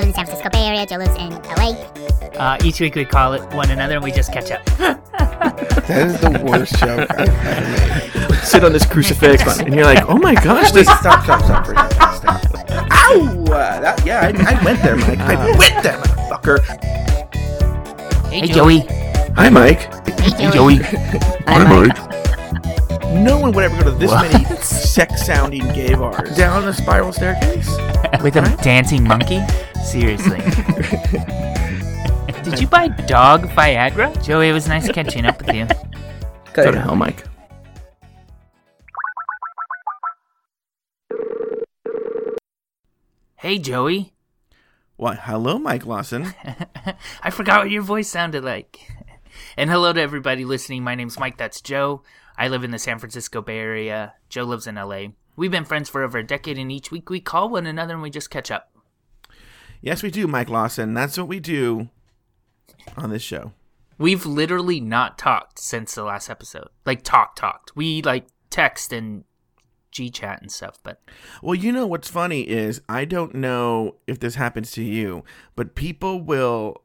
live in San Francisco Bay Area. Joe lives in LA. Uh, each week we call it one another and we just catch up. That is the worst joke I've ever made. Sit on this crucifix, and you're like, oh my gosh, Wait, this. stop, stop, stop for a second. Stop. Ow! Uh, that, yeah, I, I went there, Mike. I went there, motherfucker. Hey, Joey. Hi, Mike. Hey, Joey. Hi, Mike. No one would ever go to this many sex-sounding gay bars. Down the spiral staircase. With a dancing monkey? Seriously. Did you buy dog Viagra? Joey, it was nice catching up with you. Go to hell, Mike. Hey, Joey. What? Hello, Mike Lawson. I forgot what your voice sounded like. And hello to everybody listening. My name's Mike. That's Joe. I live in the San Francisco Bay Area. Joe lives in LA. We've been friends for over a decade, and each week we call one another and we just catch up. Yes, we do, Mike Lawson. That's what we do on this show. We've literally not talked since the last episode. Like, talk, talked. We, like, text and G chat and stuff, but Well, you know what's funny is I don't know if this happens to you, but people will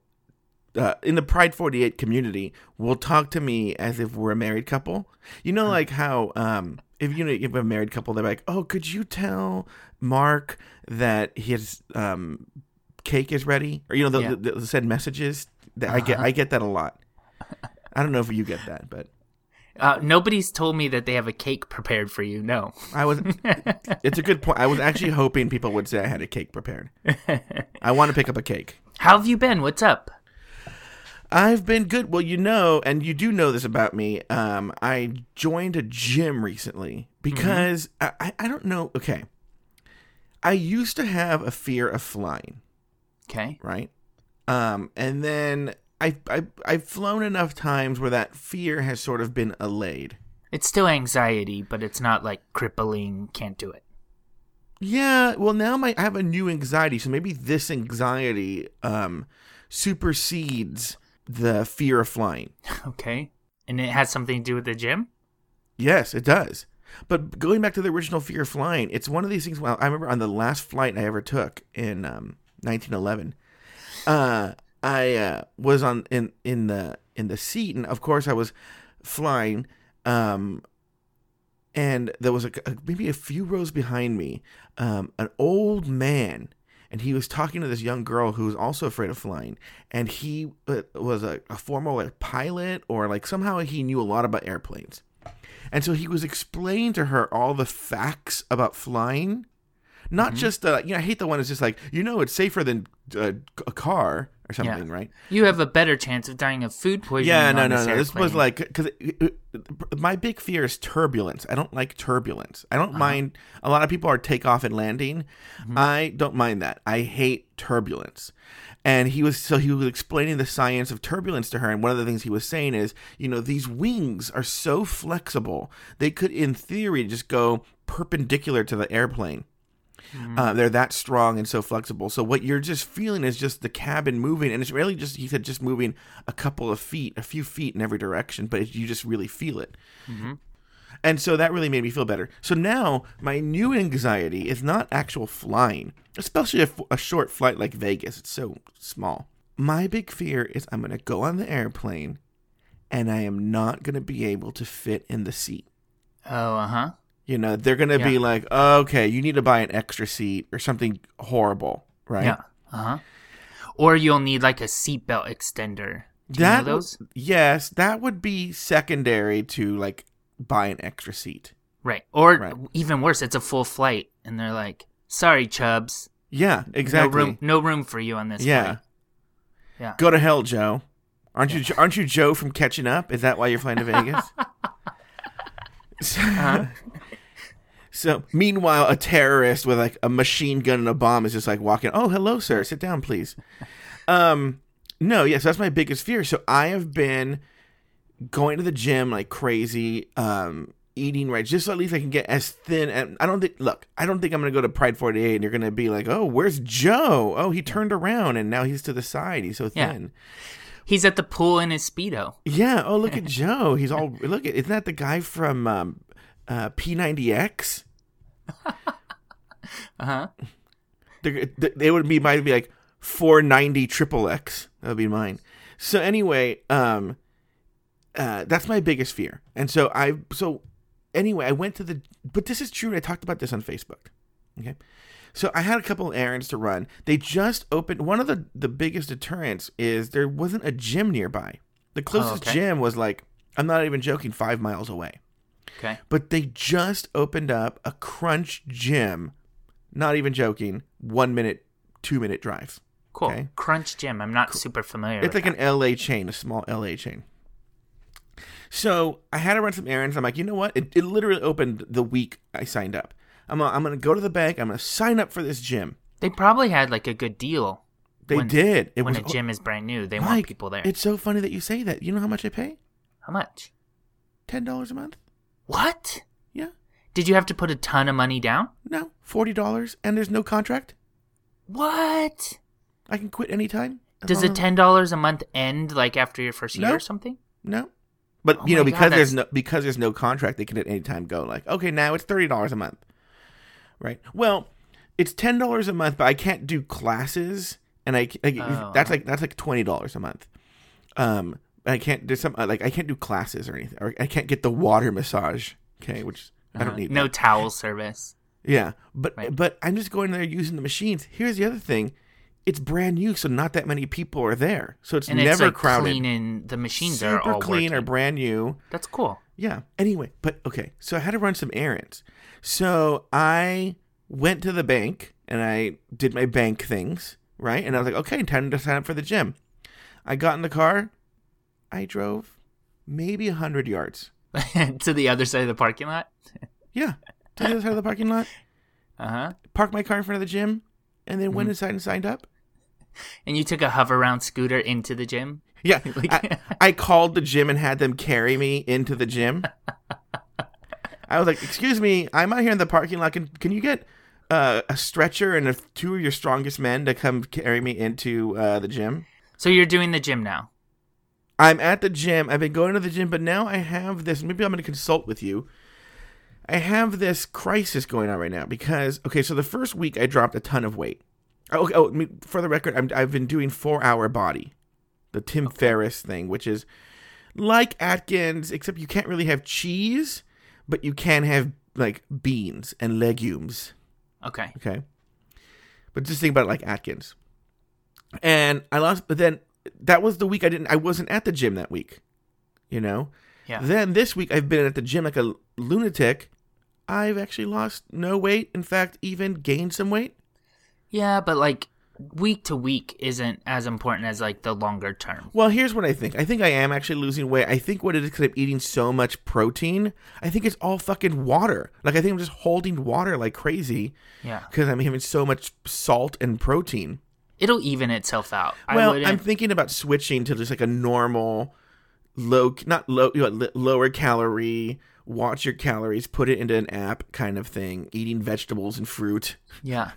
uh, in the Pride 48 community will talk to me as if we're a married couple. You know, like how um, if you know you have a married couple, they're like, "Oh, could you tell Mark that his um, cake is ready?" Or you know, they'll, Yeah. send messages. That I get, I get that a lot. I don't know if you get that, but uh, nobody's told me that they have a cake prepared for you. No. I was. it's a good point. I was actually hoping people would say I had a cake prepared. I want to pick up a cake. How have you been? What's up? I've been good. Well, you know, and you do know this about me. Um, I joined a gym recently because I, I, I don't know. Okay. I used to have a fear of flying, Okay. right? Um, and then I, I, I've flown enough times where that fear has sort of been allayed. It's still anxiety, but it's not like crippling, can't do it. Yeah, well, now my I have a new anxiety, so maybe this anxiety um, supersedes the fear of flying. Okay. And it has something to do with the gym? Yes, it does. But going back to the original fear of flying, it's one of these things. Well, I remember on the last flight I ever took in um, 1911, uh, I uh, was on in in the in the seat, and of course I was flying. Um, and there was a, a- maybe a few rows behind me, um, an old man, and he was talking to this young girl who was also afraid of flying, and he uh, was a, a former like pilot or like somehow he knew a lot about airplanes, and so he was explaining to her all the facts about flying, not just uh, you know I hate the one that's just like you know it's safer than uh, a car or something, right? You have a better chance of dying of food poisoning. Yeah, no, no, this no. This was like because my big fear is turbulence. I don't like turbulence. I Uh-huh. don't mind. A lot of people are takeoff and landing. Mm-hmm. I don't mind that. I hate turbulence. And he was so he was explaining the science of turbulence to her. And one of the things he was saying is, you know, these wings are so flexible they could, in theory, just go perpendicular to the airplane. Uh, they're that strong and so flexible. So what you're just feeling is just the cabin moving, and it's really just he said just moving a couple of feet, a few feet in every direction, but it, you just really feel it. And so that really made me feel better. So now my new anxiety is not actual flying, especially a short flight like Vegas. It's so small. My big fear is I'm going to go on the airplane, and I am not going to be able to fit in the seat. Oh, uh huh. You know, they're going to be Yeah. like, okay, you need to buy an extra seat or something horrible, right? Yeah. Uh huh. Or you'll need like a seatbelt extender. Do you know those? yes, that would be secondary to like buy an extra seat. Right. Or Right. even worse, it's a full flight, and they're like, "Sorry, Chubs, Yeah, exactly. no room, no room for you on this." yeah. flight." Yeah. Go to hell, Joe. Aren't you aren't you Joe from Catching Up? Is that why you're flying to Vegas? Uh-huh. so, meanwhile, a terrorist with like a machine gun and a bomb is just like walking. Oh, hello, sir. Sit down, please. Um, no, yes, that's my biggest fear. So I have been going to the gym like crazy, um, eating right, just so at least I can get as thin. And I don't think, look, I don't think I'm gonna go to Pride 48 and you're gonna be like, oh, where's Joe? Oh, he turned around and now he's to the side. He's so Yeah. thin. He's at the pool in his speedo. Yeah. Oh, look at Joe. He's all look at. Isn't that the guy from um, uh, P90X? Uh huh. They, would be might be like 490 triple X. That would be mine. So anyway, um, uh, that's my biggest fear. And so I, so anyway, I went to the, but this is true. and I talked about this on Facebook. Okay. So I had a couple errands to run. They just opened. One of the the biggest deterrents is there wasn't a gym nearby. The closest okay. gym was like I'm not even joking, five miles away. Okay. But they just opened up a Crunch gym. Not even joking. One minute, two minute drive. Cool. Okay. Crunch Gym. I'm not super familiar. It's like that. an LA chain, a small LA chain. So I had to run some errands. I'm like, you know what? It, it literally opened the week I signed up. I'm I'm gonna go to the bank. I'm gonna sign up for this gym. They probably had like a good deal. They when, did. It when was a gym is brand new, they want people there. It's so funny that you say that. You know how much I pay? How much? Ten dollars a month. What? Yeah. Did you have to put a ton of money down? No, forty dollars, and there's no contract. What? I can quit anytime. as Does long the ten dollars a month end like after your first year No. or something? No. But Oh you know, my God, because there's no because there's no contract, they can at any time go like, okay, now it's thirty dollars a month, right? Well, it's ten dollars a month, but I can't do classes, and I like, Oh. that's like that's like twenty dollars a month. Um, I can't do some uh, like I can't do classes or anything, or I can't get the water massage. Okay, which I don't Uh, need. no that. towel service. Yeah, but Right. but I'm just going there using the machines. Here's the other thing. It's brand new, so not that many people are there. So it's And never it's like crowded. clean and the machines Super are all clean or brand new. That's cool. Yeah. Anyway, but okay. So I had to run some errands. So I went to the bank and I did my bank things, right? And I was like, okay, time to sign up for the gym. I got in the car. I drove maybe 100 yards. to the other side of the parking lot. Yeah. To the other side of the parking lot. Uh huh. Parked my car in front of the gym and then Mm-hmm. went inside and signed up. And you took a hover round scooter into the gym. Yeah. Like- I, I called the gym and had them carry me into the gym. I was like, "Excuse me, I'm out here in the parking lot. Can can you get uh, a stretcher and a, two of your strongest men to come carry me into uh, the gym?" So you're doing the gym now. I'm at the gym. I've been going to the gym, but now I have this. Maybe I'm going to consult with you. I have this crisis going on right now because okay, so the first week I dropped a ton of weight. Oh, oh for the record, I'm, I've been doing four hour body, the Tim Ferriss thing, which is like Atkins, except you can't really have cheese, but you can have like beans and legumes. Okay. Okay. But just think about it like Atkins. And I lost, but then that was the week I didn't, I wasn't at the gym that week, you know? Yeah. Then this week I've been at the gym like a lunatic. I've actually lost no weight. In fact, even gained some weight. Yeah, but like week to week isn't as important as like the longer term. Well, here's what I think. I think I am actually losing weight. I think what it is because I'm eating so much protein. I think it's all fucking water. Like I think I'm just holding water like crazy Yeah. because I'm having so much salt and protein. It'll even itself out. Well. I'm thinking about switching to just like a normal, low, not low, you know, lower calorie. Watch your calories, put it into an app kind of thing. Eating vegetables and fruit. Yeah.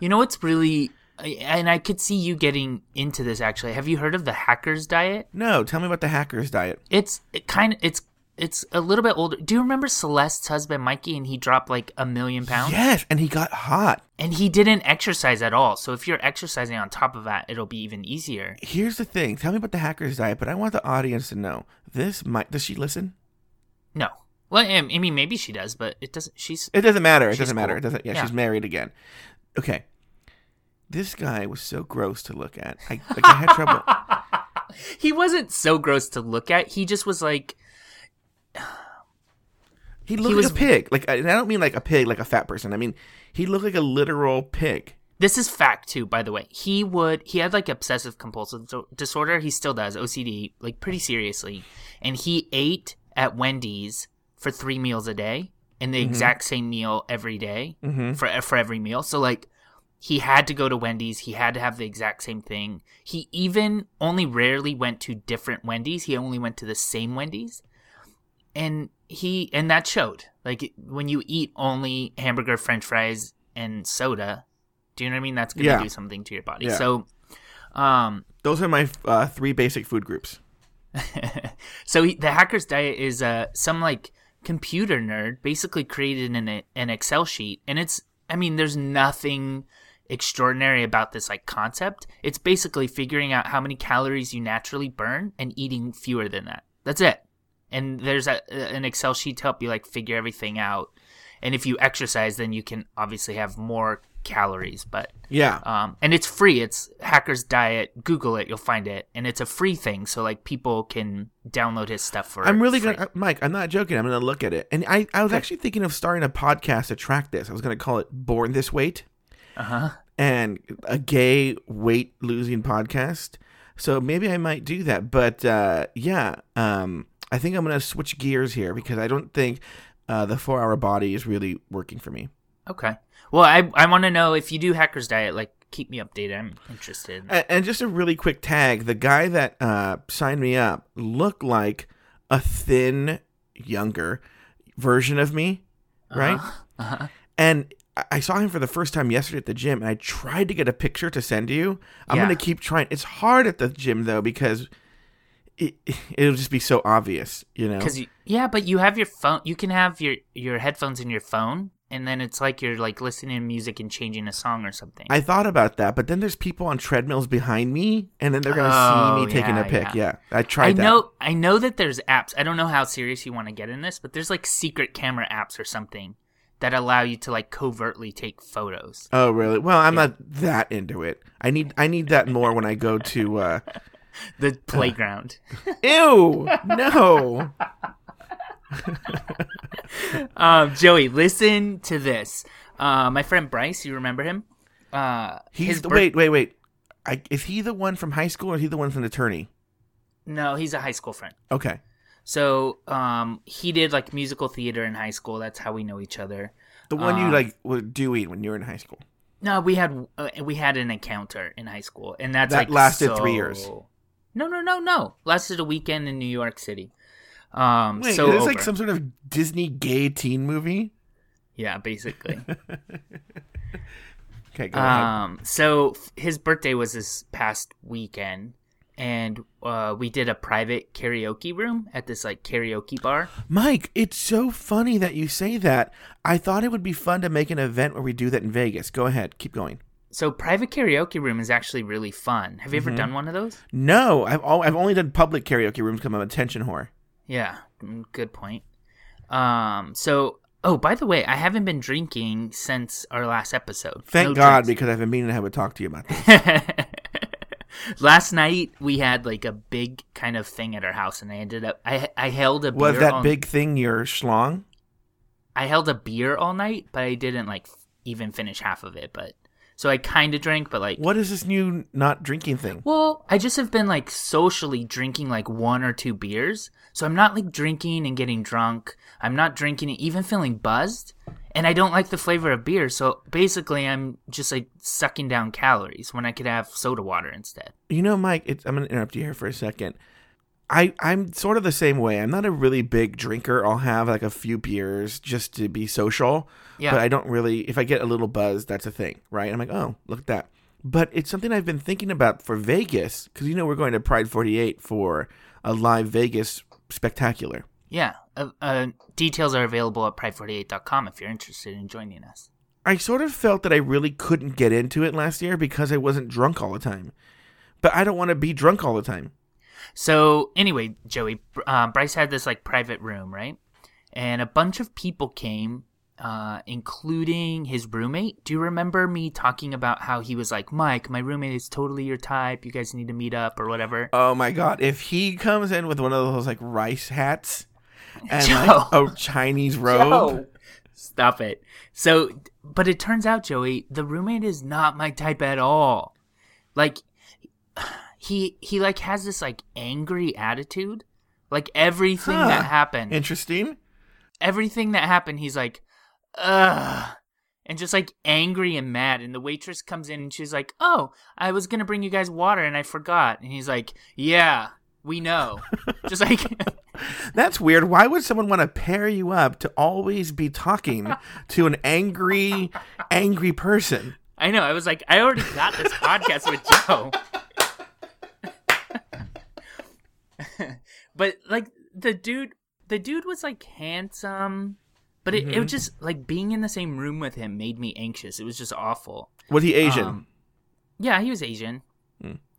You know what's really and I could see you getting into this actually. Have you heard of the hackers diet? No, tell me about the hackers diet. It's it kind of it's it's a little bit older. Do you remember Celeste's husband Mikey and he dropped like a million pounds? Yes, and he got hot. And he didn't exercise at all. So if you're exercising on top of that, it'll be even easier. Here's the thing. Tell me about the hackers diet, but I want the audience to know this. Might does she listen? No. Well, I I mean, maybe she does, but it doesn't. She's It doesn't matter. It doesn't matter. cool. It doesn't. Yeah, Yeah. she's married again. Okay. This guy was so gross to look at. I like I had trouble. he wasn't so gross to look at. He just was like, He looked was- like a pig. Like, and I don't mean like a pig, like a fat person. I mean, he looked like a literal pig. this is fact too, by the way. He would he had like obsessive compulsive disorder. He still does OCD, like pretty seriously, and he ate at Wendy's for three meals a day and the mm-hmm. exact same meal every day mm-hmm. for for every meal. So like. He had to go to Wendy's. He had to have the exact same thing. He even only rarely went to different Wendy's. He only went to the same Wendy's. And he and that showed like when you eat only hamburger french fries and soda do you know what i mean that's gonna Yeah. do something to your body Yeah. so um Those are my uh, three basic food groups. so he, the hacker's diet is uh some like computer nerd basically created an an excel sheet and it's i mean there's nothing extraordinary about this like concept. It's basically figuring out how many calories you naturally burn and eating fewer than that. That's it. And there's a, an Excel sheet to help you like figure everything out. And if you exercise, then you can obviously have more calories. But Yeah. um, and it's free. It's Hacker's Diet. Google it, you'll find it, and it's a free thing. So like people can download his stuff for. I'm really free. gonna, uh, Mike. I'm not joking. I'm gonna look at it, and I, I was actually thinking of starting a podcast to track this. I was gonna call it "Born This Weight," Uh huh. and a gay weight losing podcast. So maybe I might do that. But uh, yeah, um, I think I'm gonna switch gears here because I don't think uh, the four hour body is really working for me. Okay. Well, I I want to know if you do Hacker's Diet. Like, keep me updated. I'm interested. And, and just a really quick tag: the guy that uh, signed me up looked like a thin, younger version of me, right? Uh-huh. And I- saw him for the first time yesterday at the gym, and I tried to get a picture to send you. I'm Yeah. gonna keep trying. It's hard at the gym though because it it'll just be so obvious, you know. Because yeah, but you have your phone. You can have your your headphones in your phone, and then it's like you're like listening to music and changing a song or something. I thought about that, but then there's people on treadmills behind me, and then they're gonna Oh, see me taking a pic. yeah. Yeah, I I tried that. know. I know that there's apps. I don't know how serious you want to get in this, but there's like secret camera apps or something that allow you to like covertly take photos. Oh, really? Well, I'm not that into it. I need I need that more when I go to. uh The playground. Ew! No. um, Joey, listen to this. Uh, my friend Bryce, you remember him? Uh, He's birth- wait, wait, wait. I, is he the one from high school, or is he the one from the attorney? No, he's a high school friend. Okay. So um, he did like musical theater in high school. That's how we know each other. The one you Uh, like were doing when you were in high school. No, we had uh, we had an encounter in high school, and that's That like lasted three years. No, no, no, no. Lasted a weekend in New York City. Um, Wait, so is this like some sort of Disney gay teen movie? yeah, basically. Okay, go ahead. um, so his birthday was this past weekend, and uh, we did a private karaoke room at this like karaoke bar. Mike, it's so funny that you say that. I thought it would be fun to make an event where we do that in Vegas. Go ahead, keep going. So private karaoke room is actually really fun. Have you Mm-hmm. ever done one of those? No, I've al- I've only done public karaoke rooms because I'm a attention whore. Yeah, mm, good point. Um, so oh, by the way, I haven't been drinking since our last episode. Thank No God, drinks. because I've been meaning to have a talk to you about this. last night we had like a big kind of thing at our house, and I ended up I I held a beer. Was that all, big thing your schlong? I held a beer all night, but I didn't like even finish half of it. But so I kind of drank, but like What is this new not drinking thing? Well, I just have been like socially drinking like one or two beers. So I'm not like drinking and getting drunk. I'm not drinking and even feeling buzzed. And I don't like the flavor of beer. So basically, I'm just like sucking down calories when I could have soda water instead. You know, Mike, it's, I'm going to interrupt you here for a second. I, I'm sort of the same way. I'm not a really big drinker. I'll have like a few beers just to be social. Yeah. But I don't really, if I get a little buzz, that's a thing, right? I'm like, oh, look at that. But it's something I've been thinking about for Vegas because, you know, we're going to Pride 48 for a live Vegas spectacular. Yeah. Uh, uh, details are available at pride48.com if you're interested in joining us. I sort of felt that I really couldn't get into it last year because I wasn't drunk all the time. But I don't want to be drunk all the time. So anyway, Joey, uh, Bryce had this like private room, right? And a bunch of people came, uh, including his roommate. Do you remember me talking about how he was like, Mike, my roommate is totally your type. You guys need to meet up or whatever. Oh my god! If he comes in with one of those like rice hats and like a Chinese robe, Stop it. So, but it turns out, Joey, the roommate is not my type at all. Like, he he like has this like angry attitude. Like everything Huh. that happened. interesting. everything that happened, he's like, ugh. And just like angry and mad. And the waitress comes in and she's like, oh, I was going to bring you guys water and I forgot. And he's like, yeah, we know. just like, That's weird. Why would someone want to pair you up to always be talking to an angry, angry person? I know. I was like, I already got this podcast with Joe. but like the dude, the dude was like handsome, But it, Mm-hmm. it was just like being in the same room with him made me anxious. It was just awful. Was he Asian? Um, yeah, he was Asian.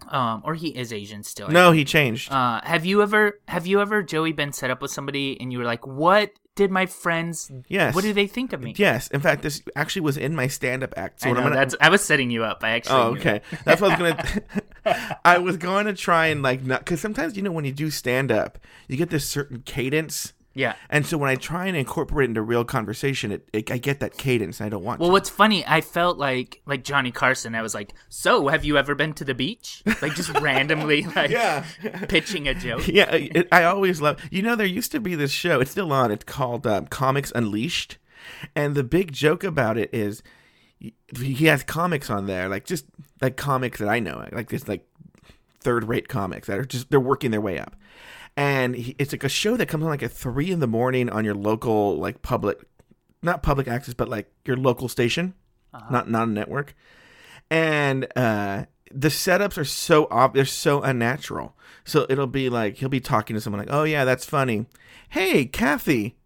Um, or he is Asian still. No, he changed. Uh, have you ever have you ever Joey been set up with somebody and you were like, "What did my friends? Yes. What do they think of me?" yes. In fact, this actually was in my stand-up act. So I know, I'm gonna, that's I was setting you up. I actually. Oh, okay. That's what I was gonna. I was going to try and like not because sometimes you know when you do stand up, you get this certain cadence, Yeah. and so when I try and incorporate it into real conversation, it, it I get that cadence. and I don't want. Well, to. what's funny, I felt like like Johnny Carson. I was like, "So, have you ever been to the beach?" Like just randomly, like Yeah. pitching a joke. Yeah, it, I always love. You know, there used to be this show. It's still on. It's called um, Comics Unleashed, and the big joke about it is he- he has comics on there, like just like comics that I know, like this like third rate comics that are just they're working their way up, and he, it's like a show that comes on like at three in the morning on your local like public, not public access, but like your local station, not not a network, and uh the setups are so off, they're so unnatural. So it'll be like he'll be talking to someone like, "Oh yeah, that's funny. Hey, Kathy,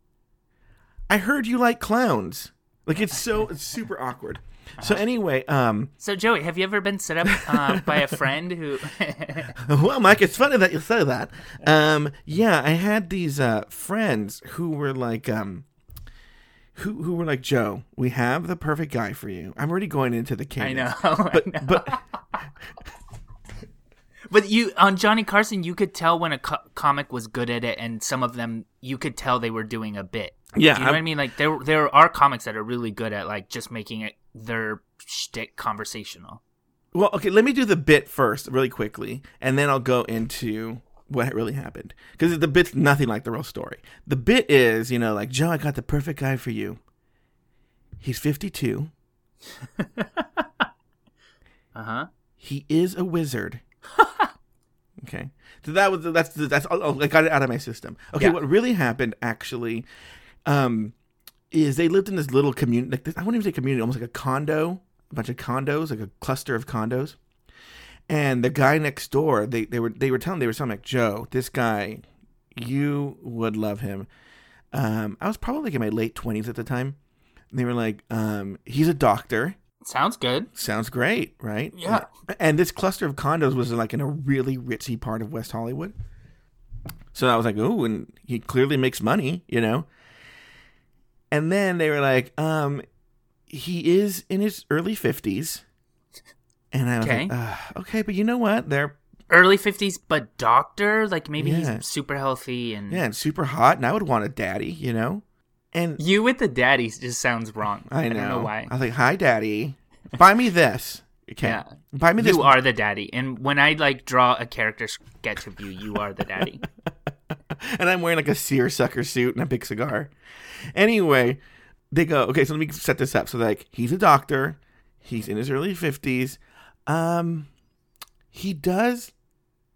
I heard you like clowns." Like it's so it's super awkward. So anyway, um, So, Joey, have you ever been set up uh, by a friend who? well, Mike, it's funny that you say that. Um, yeah, I had these uh friends who were like, um, who who were like, Joe, we have the perfect guy for you. I'm already going into the I cadence. know, I but know. but But you on Johnny Carson, you could tell when a co- comic was good at it, and some of them you could tell they were doing a bit. Yeah, Do you know what I mean? Like there, there are comics that are really good at like just making it their shtick conversational. Well, okay, let me do the bit first, really quickly, and then I'll go into what really happened. Because the bit's nothing like the real story. The bit is, you know, like, Joe, I got the perfect guy for you. He's 52. Uh huh. He is a wizard. okay. So that was that's that's oh, I got it out of my system. Okay, Yeah. what really happened actually um is they lived in this little community like this, I wouldn't even say community, almost like a condo, a bunch of condos, like a cluster of condos. And the guy next door, they, they were they were telling they were telling like Joe, this guy, you would love him. Um, I was probably like in my late twenties at the time. And they were like, um, he's a doctor. Sounds good. Sounds great, right? Yeah. And this cluster of condos was like in a really ritzy part of West Hollywood. So I was like, ooh, and he clearly makes money, you know. And then they were like, um, he is in his early fifties. And I was Okay. like, "Ah, okay, but you know what? They're Early fifties, but doctor. Like maybe Yeah. he's super healthy and yeah, and super hot, and I would want a daddy, you know. And you with the daddy just sounds wrong. I know, don't know why. I was like, hi, daddy, buy me this. Okay, Yeah. buy me this. You are the daddy, and when I like draw a character sketch of you, you are the daddy. and I'm wearing like a seersucker suit and a big cigar. Anyway, they go, okay, so let me set this up. So like he's a doctor, he's in his early fifties. Um he does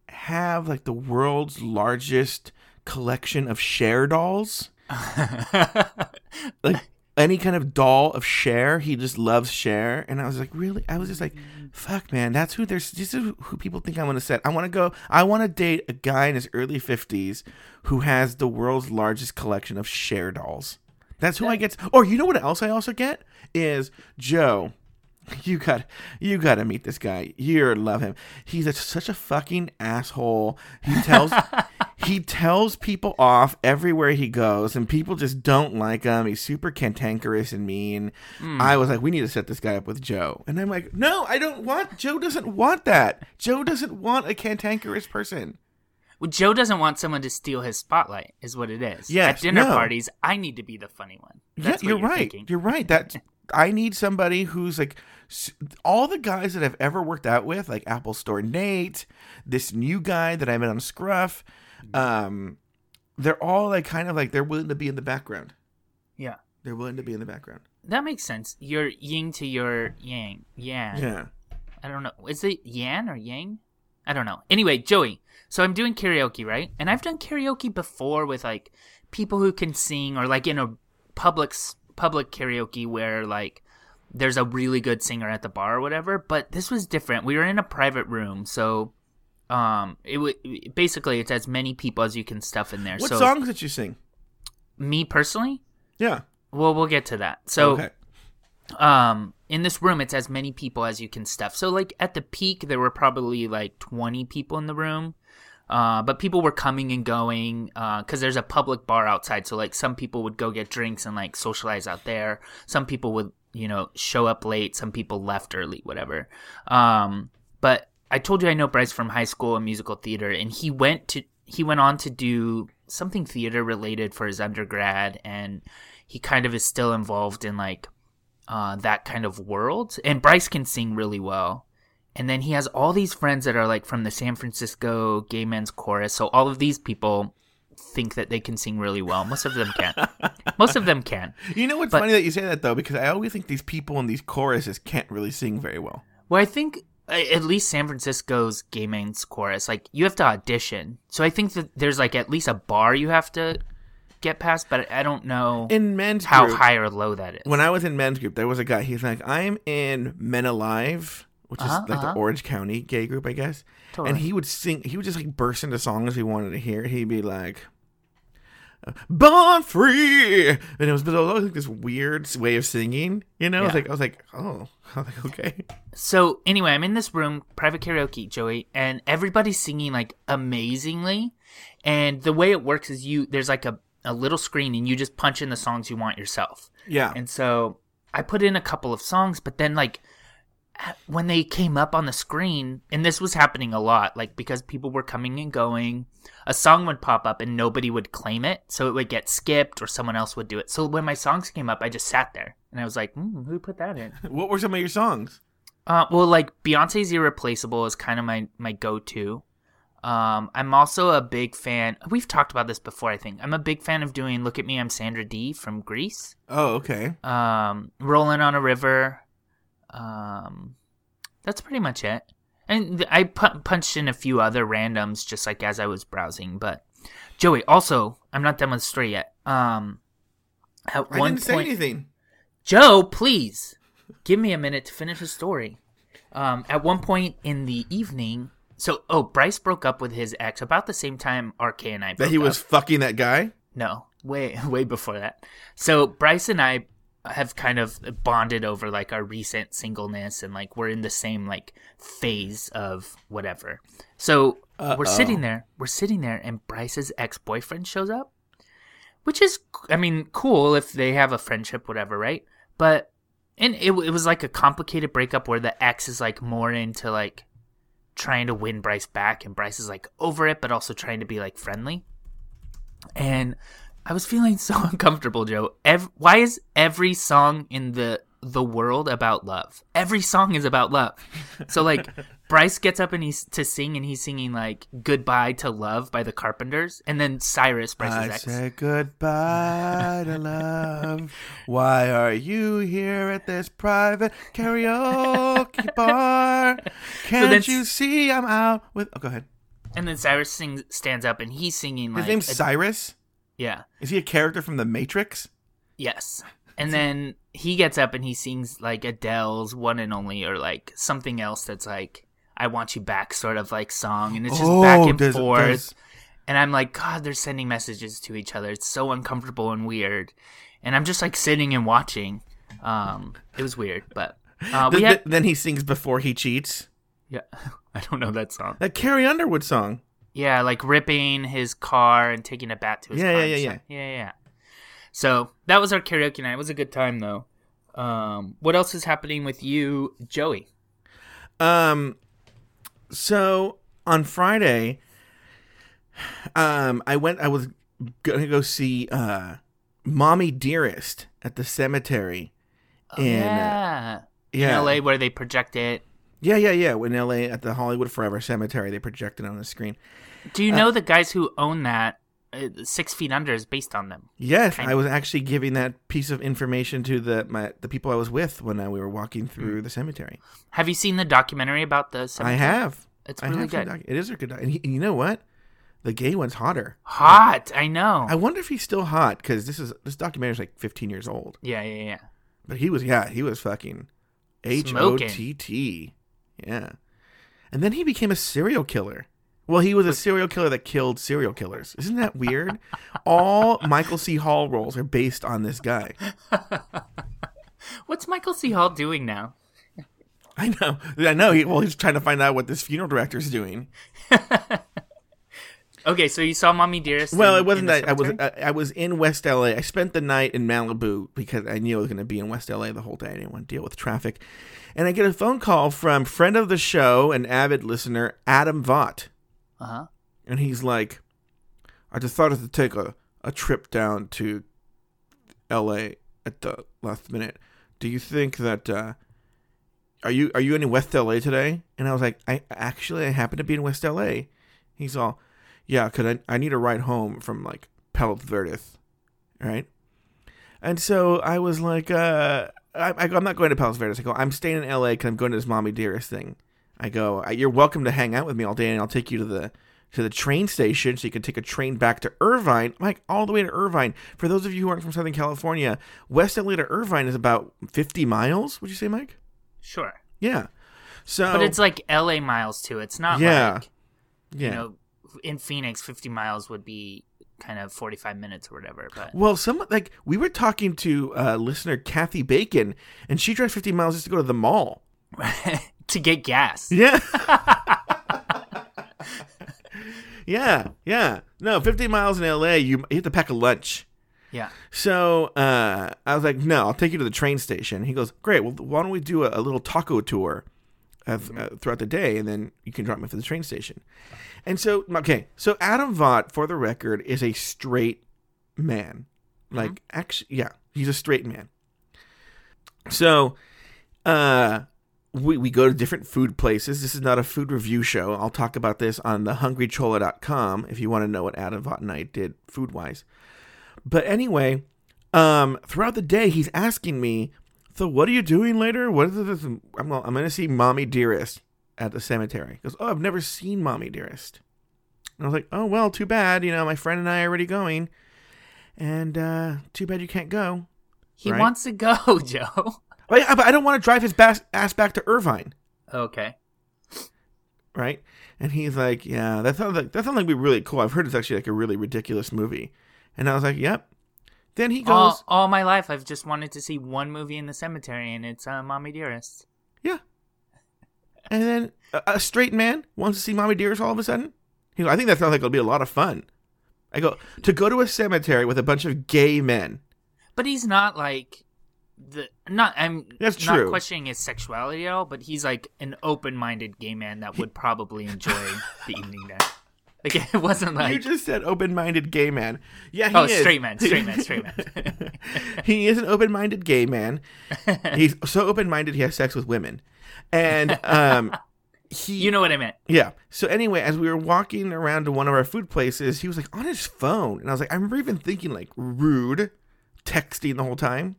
have like the world's largest collection of Cher dolls. like any kind of doll of Cher, he just loves Cher. And I was like, really? I was just like, fuck, man, that's who there's. This is who people think I want to set. I want to go. I want to date a guy in his early fifties who has the world's largest collection of Cher dolls. That's who I get. Or you know what else I also get is Joe. You got you got to meet this guy. You love him. He's a, such a fucking asshole. He tells he tells people off everywhere he goes, and people just don't like him. He's super cantankerous and mean. Hmm. I was like, we need to set this guy up with Joe, and I'm like, no, I don't want. Joe doesn't want that. Joe doesn't want a cantankerous person. Well, Joe doesn't want someone to steal his spotlight, is what it is. Yes, At dinner no. parties, I need to be the funny one. That's yeah, what you're, right. Thinking. You're right. That I need somebody who's like all the guys that I've ever worked out with, like Apple Store Nate, this new guy that I met on Scruff. Um, they're all like kind of like they're willing to be in the background. Yeah. They're willing to be in the background. That makes sense. Your yin to your yang. Yeah. Yeah. I don't know. Is it yan or yang? I don't know. Anyway, Joey. So I'm doing karaoke, right? And I've done karaoke before with like people who can sing, or like in a public public karaoke where like there's a really good singer at the bar or whatever. But this was different. We were in a private room, so um, it would basically it's as many people as you can stuff in there. What so songs did you sing? me personally, Yeah. well, we'll get to that. So, okay. um, in this room, it's as many people as you can stuff. So, like at the peak, there were probably like twenty people in the room. Uh, but people were coming and going because there's a public bar outside. So like some people would go get drinks and like socialize out there. Some people would you know show up late. Some people left early, whatever. Um, but I told you I know Bryce from high school and musical theater, and he went to he went on to do something theater related for his undergrad, and he kind of is still involved in like uh, that kind of world. And Bryce can sing really well. And then he has all these friends that are like from the San Francisco Gay Men's Chorus. So all of these people think that they can sing really well. Most of them can. Most of them can. You know what's But- funny that you say that though, because I always think these people in these choruses can't really sing very well. Well, I think at least San Francisco's Gay Men's Chorus, like you have to audition. So I think that there's like at least a bar you have to get past, but I don't know In men's how group, high or low that is. when I was in men's group, there was a guy. He's like, I'm in Men Alive, which Uh-huh, is like uh-huh. the Orange County gay group, I guess. Totally. And he would sing. He would just like burst into songs we wanted to hear. He'd be like, "Born free," and it was, but it was always like this weird way of singing. You know, I was like, I was like, oh, I was like, okay. So anyway, I'm in this room, private karaoke, Joey, and everybody's singing like amazingly. And the way it works is you there's like a, a little screen and you just punch in the songs you want yourself. Yeah. And so I put in a couple of songs, but then like when they came up on the screen, and this was happening a lot, like because people were coming and going, a song would pop up and nobody would claim it, so it would get skipped or someone else would do it. So when my songs came up, I just sat there and I was like, hmm, "Who put that in?" what were some of your songs? Uh, well, like Beyonce's "Irreplaceable" is kind of my my go to. Um, I'm also a big fan. We've talked about this before, I think. I'm a big fan of doing "Look at Me, I'm Sandra Dee" from Grease. Oh, okay. Um, "Rolling on a River." Um, that's pretty much it. And I pu- punched in a few other randoms just like as I was browsing. But Joey, also, I'm not done with the story yet. Um, at I one didn't say point, anything. Joe, please give me a minute to finish the story. Um, at one point in the evening, so oh, Bryce broke up with his ex about the same time RK and I broke That he was up. fucking that guy. no way way before that. So Bryce and I have kind of bonded over like our recent singleness and like we're in the same like phase of whatever. So we're sitting there, we're sitting there, and Bryce's ex boyfriend shows up which is i mean cool if they have a friendship whatever right? But and it, it was like a complicated breakup where the ex is like more into like trying to win bryce back and bryce is like over it but also trying to be like friendly. And i was feeling so uncomfortable joe Ev- why is every song in the the world about love every song is about love so like bryce gets up and he's to sing and he's singing like goodbye to love by the carpenters and then cyrus bryce's I ex said goodbye to love. Why are you here at this private karaoke bar? Can't then- you see I'm out with? Oh, go ahead. And then Cyrus sings, stands up, and he's singing like His name's a- Cyrus. Yeah, Is he a character from The Matrix? yes. And then he gets up and he sings like Adele's "One and Only" or like something else that's like "I Want You Back" sort of like song, and it's just back and Oh, does- forth. does- And I'm like, God, they're sending messages to each other. It's so uncomfortable and weird. And I'm just like sitting and watching. Um, it was weird, but uh, we had th- then he sings before he cheats. yeah. I don't know that song. That Carrie Underwood song. Yeah, like ripping his car and taking it back to his Yeah, car. yeah, and yeah, yeah, yeah. So that was our karaoke night. It was a good time though. Um, what else is happening with you, Joey? Um, so on Friday, um, I went. I was gonna go see uh, "Mommie Dearest" at the cemetery. in, uh, yeah. yeah, In LA where they project it. yeah, yeah, yeah. In L.A. at the Hollywood Forever Cemetery, they projected it on the screen. Do you know the guys who own that? Uh, Six Feet Under is based on them. Yes, I was actually giving that piece of information to the my the people I was with when uh, we were walking through the cemetery. Have you seen the documentary about the? I have. It's really have good. doc- it is a good. doc- And, he, and you know what? The gay one's hotter. Hot. I know. I wonder if he's still hot because this is this documentary is like 15 years old. yeah, yeah, yeah. But he was, yeah, he was fucking H O Smoking. T T. Yeah. And then he became a serial killer. Well, he was a serial killer that killed serial killers. Isn't that weird? All Michael C. Hall roles are based on this guy. What's Michael C. Hall doing now? I know. I know. He, well, he's trying to find out what this funeral director's doing. Okay, so you saw Mommie Dearest. Well, in- it wasn't that I was? I, I was in West LA. I spent the night in Malibu because I knew I was going to be in West LA the whole day. I didn't want to deal with traffic. And I get a phone call from friend of the show and avid listener Adam Vaught. Uh-huh. And he's like, I decided to take a, a trip down to LA at the last minute. Do you think that uh, are you are you in West LA today? And I was like, I actually I happen to be in West LA. He's all, yeah, cause I I need a ride home from like Palos Verdes, right? And so I was like, uh, I, I'm not going to Palos Verdes. I go, I'm staying in LA because I'm going to this mommy dearest thing. I go, "Uh, you're welcome to hang out with me all day, and I'll take you to the to the train station so you can take a train back to Irvine. Like all the way to Irvine. For those of you who aren't from Southern California, West LA to Irvine is about 50 miles. Would you say, Mike? Sure. Yeah. So, But it's like LA miles too. It's not Yeah. like yeah. you know in Phoenix 50 miles would be kind of 45 minutes or whatever, but Well, some like we were talking to uh, listener Kathy Bacon, and she drives 50 miles just to go to the mall. to get gas. Yeah. yeah, yeah. No, 50 miles in LA, you, you have to pack a lunch. Yeah. So uh, I was like, no, I'll take you to the train station. He goes, great. Well, why don't we do a, a little taco tour of, uh, throughout the day, and then you can drop me off at the train station. And so, okay, so Adam Vaught, for the record, is a straight man. Like, actually, yeah, he's a straight man. So, uh, we, we go to different food places. This is not a food review show. I'll talk about this on the thehungrychola.com if you want to know what Adam Vaught and I did food wise. But anyway, um, throughout the day, he's asking me, "So what are you doing later? What is this? I'm, I'm going to see Mommie Dearest at the cemetery." He goes, "Oh, I've never seen Mommie Dearest." And I was like, "Oh well, too bad. You know, my friend and I are already going, and uh, too bad you can't go." He Right. wants to go, Joe. Yeah, but I don't want to drive his bas- ass back to Irvine, Okay. right? And he's like, "Yeah, that sounds like that sounds like be really cool. I've heard it's actually like a really ridiculous movie." And I was like, "Yep." Then he goes, All, all my life, I've just wanted to see one movie in the cemetery, and it's uh, Mommie Dearest. Yeah. And then a, a straight man wants to see Mommie Dearest all of a sudden. He goes, I think that sounds like it'll be a lot of fun. I go to go to a cemetery with a bunch of gay men. But he's not like the not. I'm That's not true. questioning his sexuality at all. But he's like an open-minded gay man that would probably enjoy the evening there. Like it wasn't like you just said open-minded gay man. Yeah, he oh is. straight man, straight man, straight man. he is an open-minded gay man. He's so open-minded he has sex with women, and um, he you know what I meant. Yeah. So anyway, as we were walking around to one of our food places, he was like on his phone, and I was like, I remember even thinking like rude, texting the whole time.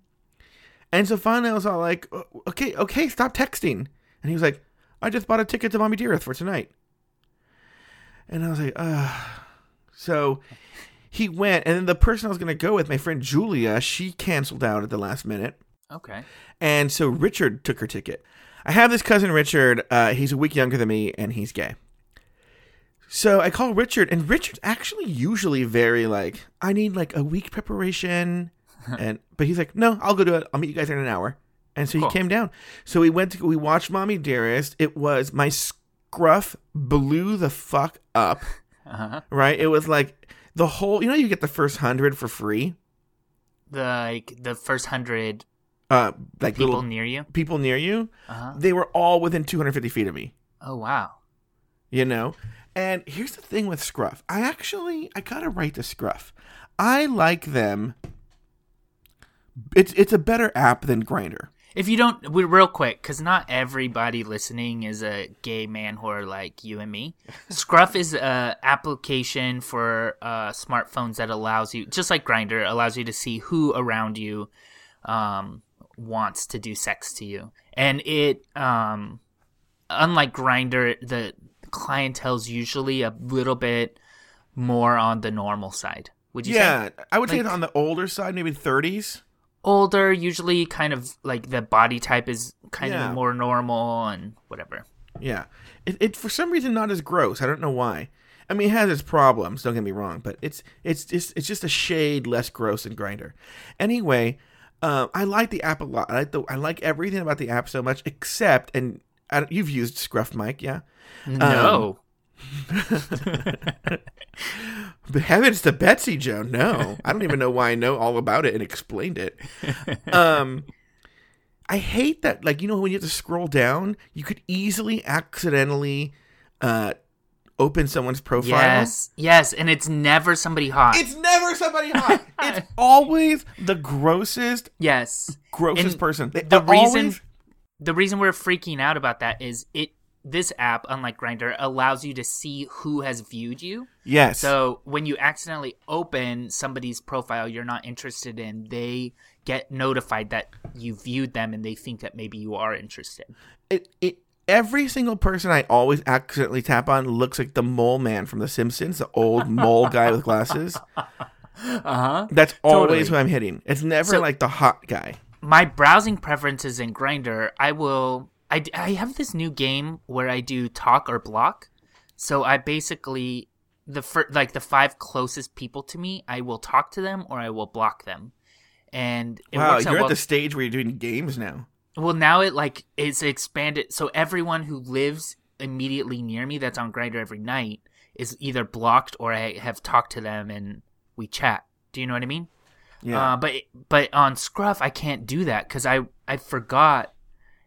And so finally, I was all like, okay, okay, stop texting. And he was like, I just bought a ticket to Mommie Dearest for tonight. And I was like, uh So he went, and then the person I was going to go with, my friend Julia, she canceled out at the last minute. Okay. And so Richard took her ticket. I have this cousin Richard. Uh, he's a week younger than me, and he's gay. So I call Richard, and Richard's actually usually very like, I need like a week preparation, and but he's like, no, I'll go do it. I'll meet you guys in an hour. And so Cool. he came down. So we went to we watched Mommie Dearest. It was my scruff blew the fuck up. Uh-huh. Right? It was like the whole. You know, you get the first hundred for free. The like the first hundred Uh, like people little near you. people near you. Uh-huh. They were all within 250 feet of me. Oh wow. you know and here's the thing with scruff i actually i gotta write to scruff i like them it's it's a better app than grindr If you don't, we real quick, because not everybody listening is a gay man whore like you and me. Scruff is a application for uh, smartphones that allows you, just like Grindr, allows you to see who around you um, wants to do sex to you, and it, um, unlike Grindr, the clientele's usually a little bit more on the normal side. Would you say? yeah i would say it's on the older side maybe 30s older, usually kind of like the body type is kind Yeah. of more normal and whatever. Yeah, it, it for some reason not as gross. I don't know why. I mean, it has its problems. Don't get me wrong, but it's it's just it's just a shade less gross than Grindr. Anyway, uh, I like the app a lot. I like the I like everything about the app so much, except and I, you've used Scruff Mike, yeah. No. But heavens to Betsy Joe, no. I don't even know why I know all about it and explained it. Um I hate that like you know when you have to scroll down, you could easily accidentally uh open someone's profile. yes. Yes. And it's never somebody hot. It's never somebody hot. it's always the grossest, yes. grossest And person. They the reason always- the reason we're freaking out about that is it this app unlike Grindr allows you to see who has viewed you yes. so when you accidentally open somebody's profile you're not interested in they get notified that you viewed them and they think that maybe you are interested it, it every single person I always accidentally tap on looks like the mole man from The Simpsons, the old mole guy with glasses. uh-huh That's always Totally. who I'm hitting. It's never So- like the hot guy. my browsing preferences in Grindr i will I, I have this new game where i do talk or block so i basically the fir- like the five closest people to me i will talk to them or i will block them and it wow, you're well. at the stage where you're doing games now. well now it like it's expanded so everyone who lives immediately near me that's on Grindr every night is either blocked or i have talked to them and we chat do you know what i mean Yeah. uh, but but on Scruff, I can't do that because I I forgot,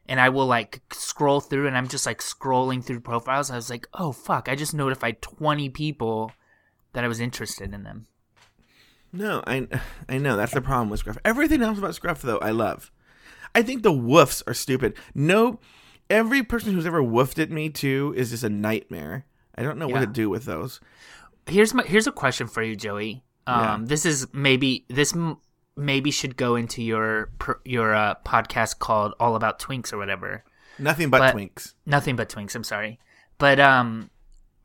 and I will like scroll through, and I'm just like scrolling through profiles. I was like, oh fuck! I just notified 20 people that I was interested in them. no, I I know that's the problem with Scruff. Everything else about Scruff though, I love. I think the woofs are stupid. No, every person who's ever woofed at me too is just a nightmare. I don't know what to do with those. Here's my here's a question for you, Joey. Um, Yeah. this is maybe this maybe should go into your your uh, podcast called All About Twinks or whatever. Nothing but, But- twinks. Nothing but twinks. I'm sorry, but um,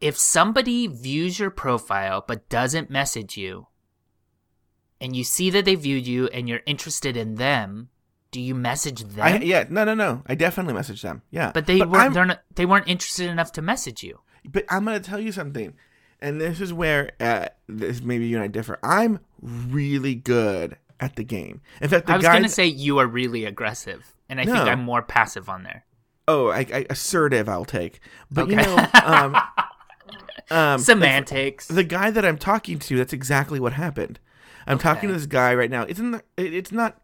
if somebody views your profile but doesn't message you, and you see that they viewed you and you're interested in them, do you message them? I yeah, no, no, no. I definitely message them. Yeah, but they I'm- weren't. They're not, they weren't interested enough to message you. But I'm gonna tell you something, and this is where uh, this maybe you and I differ. I'm really good at the game. In fact, the I was gonna say you are really aggressive, and I think I'm more passive on there. oh, I, I, assertive. I'll take. But you know, um, um, Semantics. the guy that I'm talking to, that's exactly what happened. I'm talking to this guy right now. It's. It, it's not.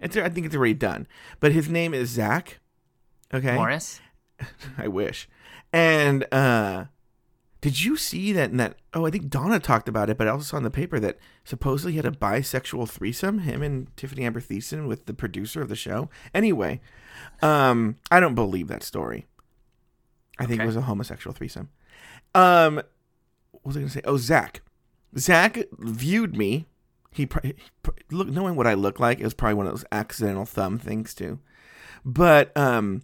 It's. I think it's already done. But his name is Zach. Okay. Morris. I wish. And uh did you see that in that oh I think Donna talked about it, but I also saw in the paper that supposedly he had a bisexual threesome, him and Tiffani Amber Thiessen with the producer of the show. Anyway, um I don't believe that story. I think it was a homosexual threesome. Um what was I gonna say? Oh Zach. Zach viewed me. He look knowing what I look like, it was probably one of those accidental thumb things too. But um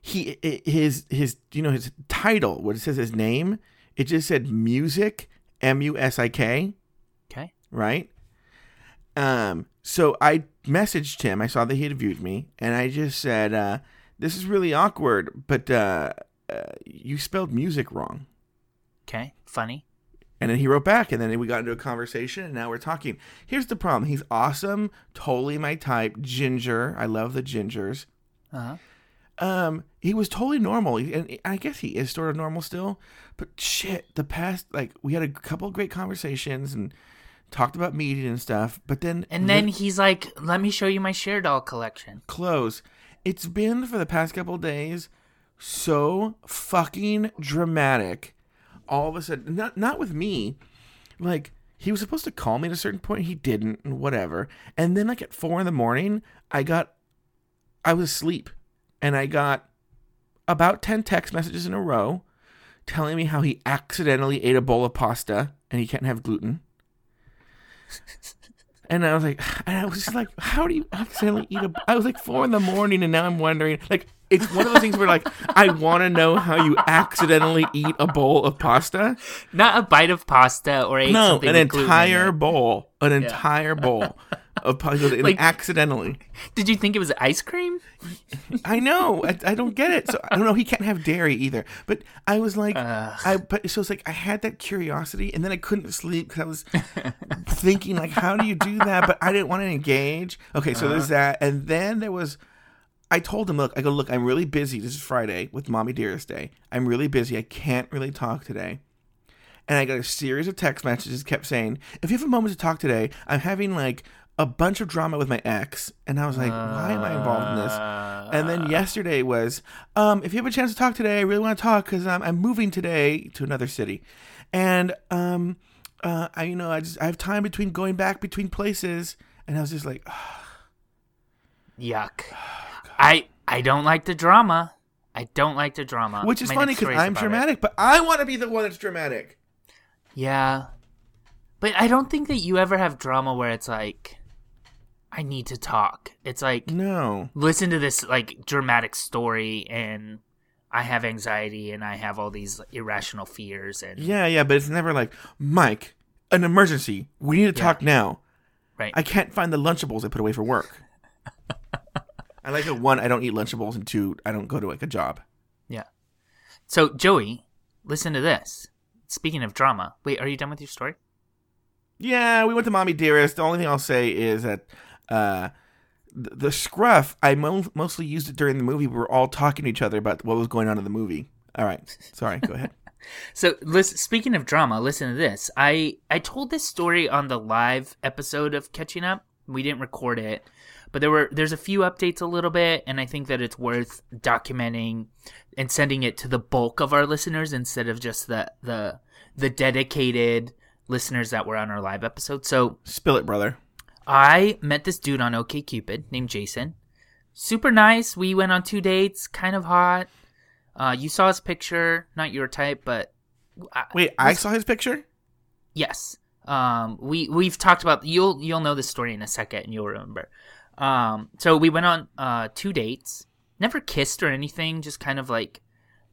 he i- his his you know his title what it says his name it just said music m-u-s-i-k Okay. right um so i messaged him i saw that he had viewed me and i just said uh this is really awkward but uh, uh you spelled music wrong Okay. Funny. and then he wrote back, and then we got into a conversation, and now we're talking. Here's the problem: he's awesome, totally my type, ginger. I love the gingers. Uh huh. Um, he was totally normal, and I guess he is sort of normal still. But shit, the past like we had a couple of great conversations and talked about meeting and stuff. But then And then he's like, "Let me show you my Cher doll collection." close. It's been for the past couple of days so fucking dramatic. All of a sudden, not not with me. Like he was supposed to call me at a certain point, he didn't, and whatever. And then like at four in the morning, I got, I was asleep, and I got about ten text messages in a row, telling me how he accidentally ate a bowl of pasta and he can't have gluten. And I was like, and I was just like, how do you accidentally eat a? I was like four in the morning, and now I'm wondering, like, it's one of those things where like I want to know how you accidentally eat a bowl of pasta. Not a bite of pasta or ate No, an with gluten in entire bowl, an entire bowl. of pasta, Like- accidentally. Did you think it was ice cream? I know. I, I don't get it. So I don't know. He can't have dairy either. But I was like, I but so it's like I had that curiosity, and then I couldn't sleep because I was thinking like, how do you do that? But I didn't want to engage. Okay, so there's uh-huh. that, and then there was. I told him, look, I go, look, I'm really busy. This is Friday with Mommie Dearest Day. I'm really busy. I can't really talk today. And I got a series of text messages kept saying, if you have a moment to talk today, I'm having like a bunch of drama with my ex. And I was like, why am I involved in this? And then yesterday was, um, if you have a chance to talk today, I really want to talk because I'm, I'm moving today to another city. And, um, uh, I, you know, I just, I have time between going back between places. And I was just like, Yuck. I I don't like the drama. I don't like the drama. which is My funny because I'm about it. dramatic, but I want to be the one that's dramatic. Yeah. But I don't think that you ever have drama where it's like I need to talk. It's like No. listen to this like dramatic story and I have anxiety and I have all these irrational fears and Yeah, yeah, but it's never like, Mike, an emergency. We need to Yeah. talk now. right. I can't find the Lunchables I put away for work. I like it. One, I don't eat Lunchables, and two, I don't go to like a job. yeah. So Joey, listen to this. Speaking of drama, wait, are you done with your story? Yeah, we went to Mommie Dearest. The only thing I'll say is that uh, the, the scruff, I mo- mostly used it during the movie. We were all talking to each other about what was going on in the movie. All right. Sorry, go ahead. So, listen, speaking of drama, listen to this. I I told this story on the live episode of Catching Up. We didn't record it, but there were there's a few updates a little bit, and I think that it's worth documenting and sending it to the bulk of our listeners instead of just the the the dedicated listeners that were on our live episode. So, Spill it, brother. I met this dude on OkCupid named Jason. Super nice. We went on two dates. Kind of hot. Uh, you saw his picture. Not your type, but I, Wait, I saw his picture? Yes. Um, we we've talked about you'll you'll know this story in a second and you'll remember. Um, so we went on uh two dates. Never kissed or anything. Just kind of like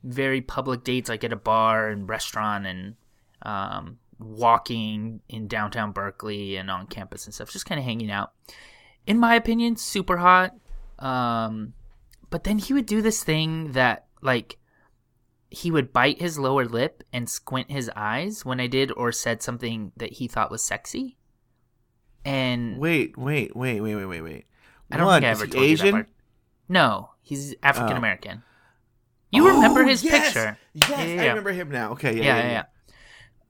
very public dates, like at a bar and restaurant and um walking in downtown Berkeley and on campus and stuff. Just kind of hanging out. In my opinion, super hot. Um, but then he would do this thing that like he would bite his lower lip and squint his eyes when I did or said something that he thought was sexy. And Wait, wait, wait, wait, wait, wait, wait. I don't One, think I is ever he told you Asian? that part. No, he's African American. You remember Oh, his yes! picture? Yes, Yeah, yeah, I yeah. remember him now. Okay, yeah, yeah, yeah, yeah.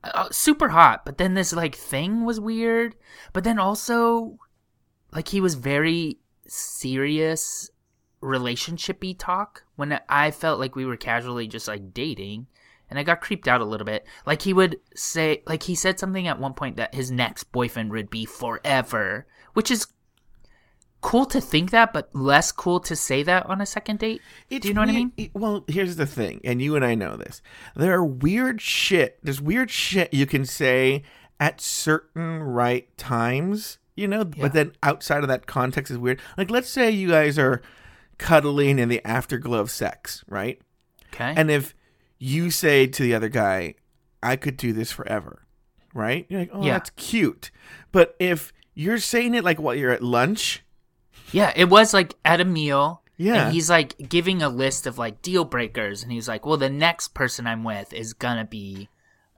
Uh, super hot, but then this like thing was weird. But then also, like he was very serious relationshipy talk when I felt like we were casually just like dating, and I got creeped out a little bit. Like he would say, like he said something at one point that his next boyfriend would be forever, which is cool to think that, but less cool to say that on a second date. It's Do you know what I mean? it- well, here's the thing, and you and I know this. There are weird shit. There's weird shit you can say at certain right times, you know, Yeah. but then outside of that context is weird. Like, let's say you guys are cuddling in the afterglow of sex, right? Okay. And if you say to the other guy, I could do this forever, right? You're like, oh, Yeah. that's cute. But if you're saying it like while you're at lunch, Yeah, it was like at a meal. Yeah. And he's like giving a list of like deal breakers. And he's like, well, the next person I'm with is going to be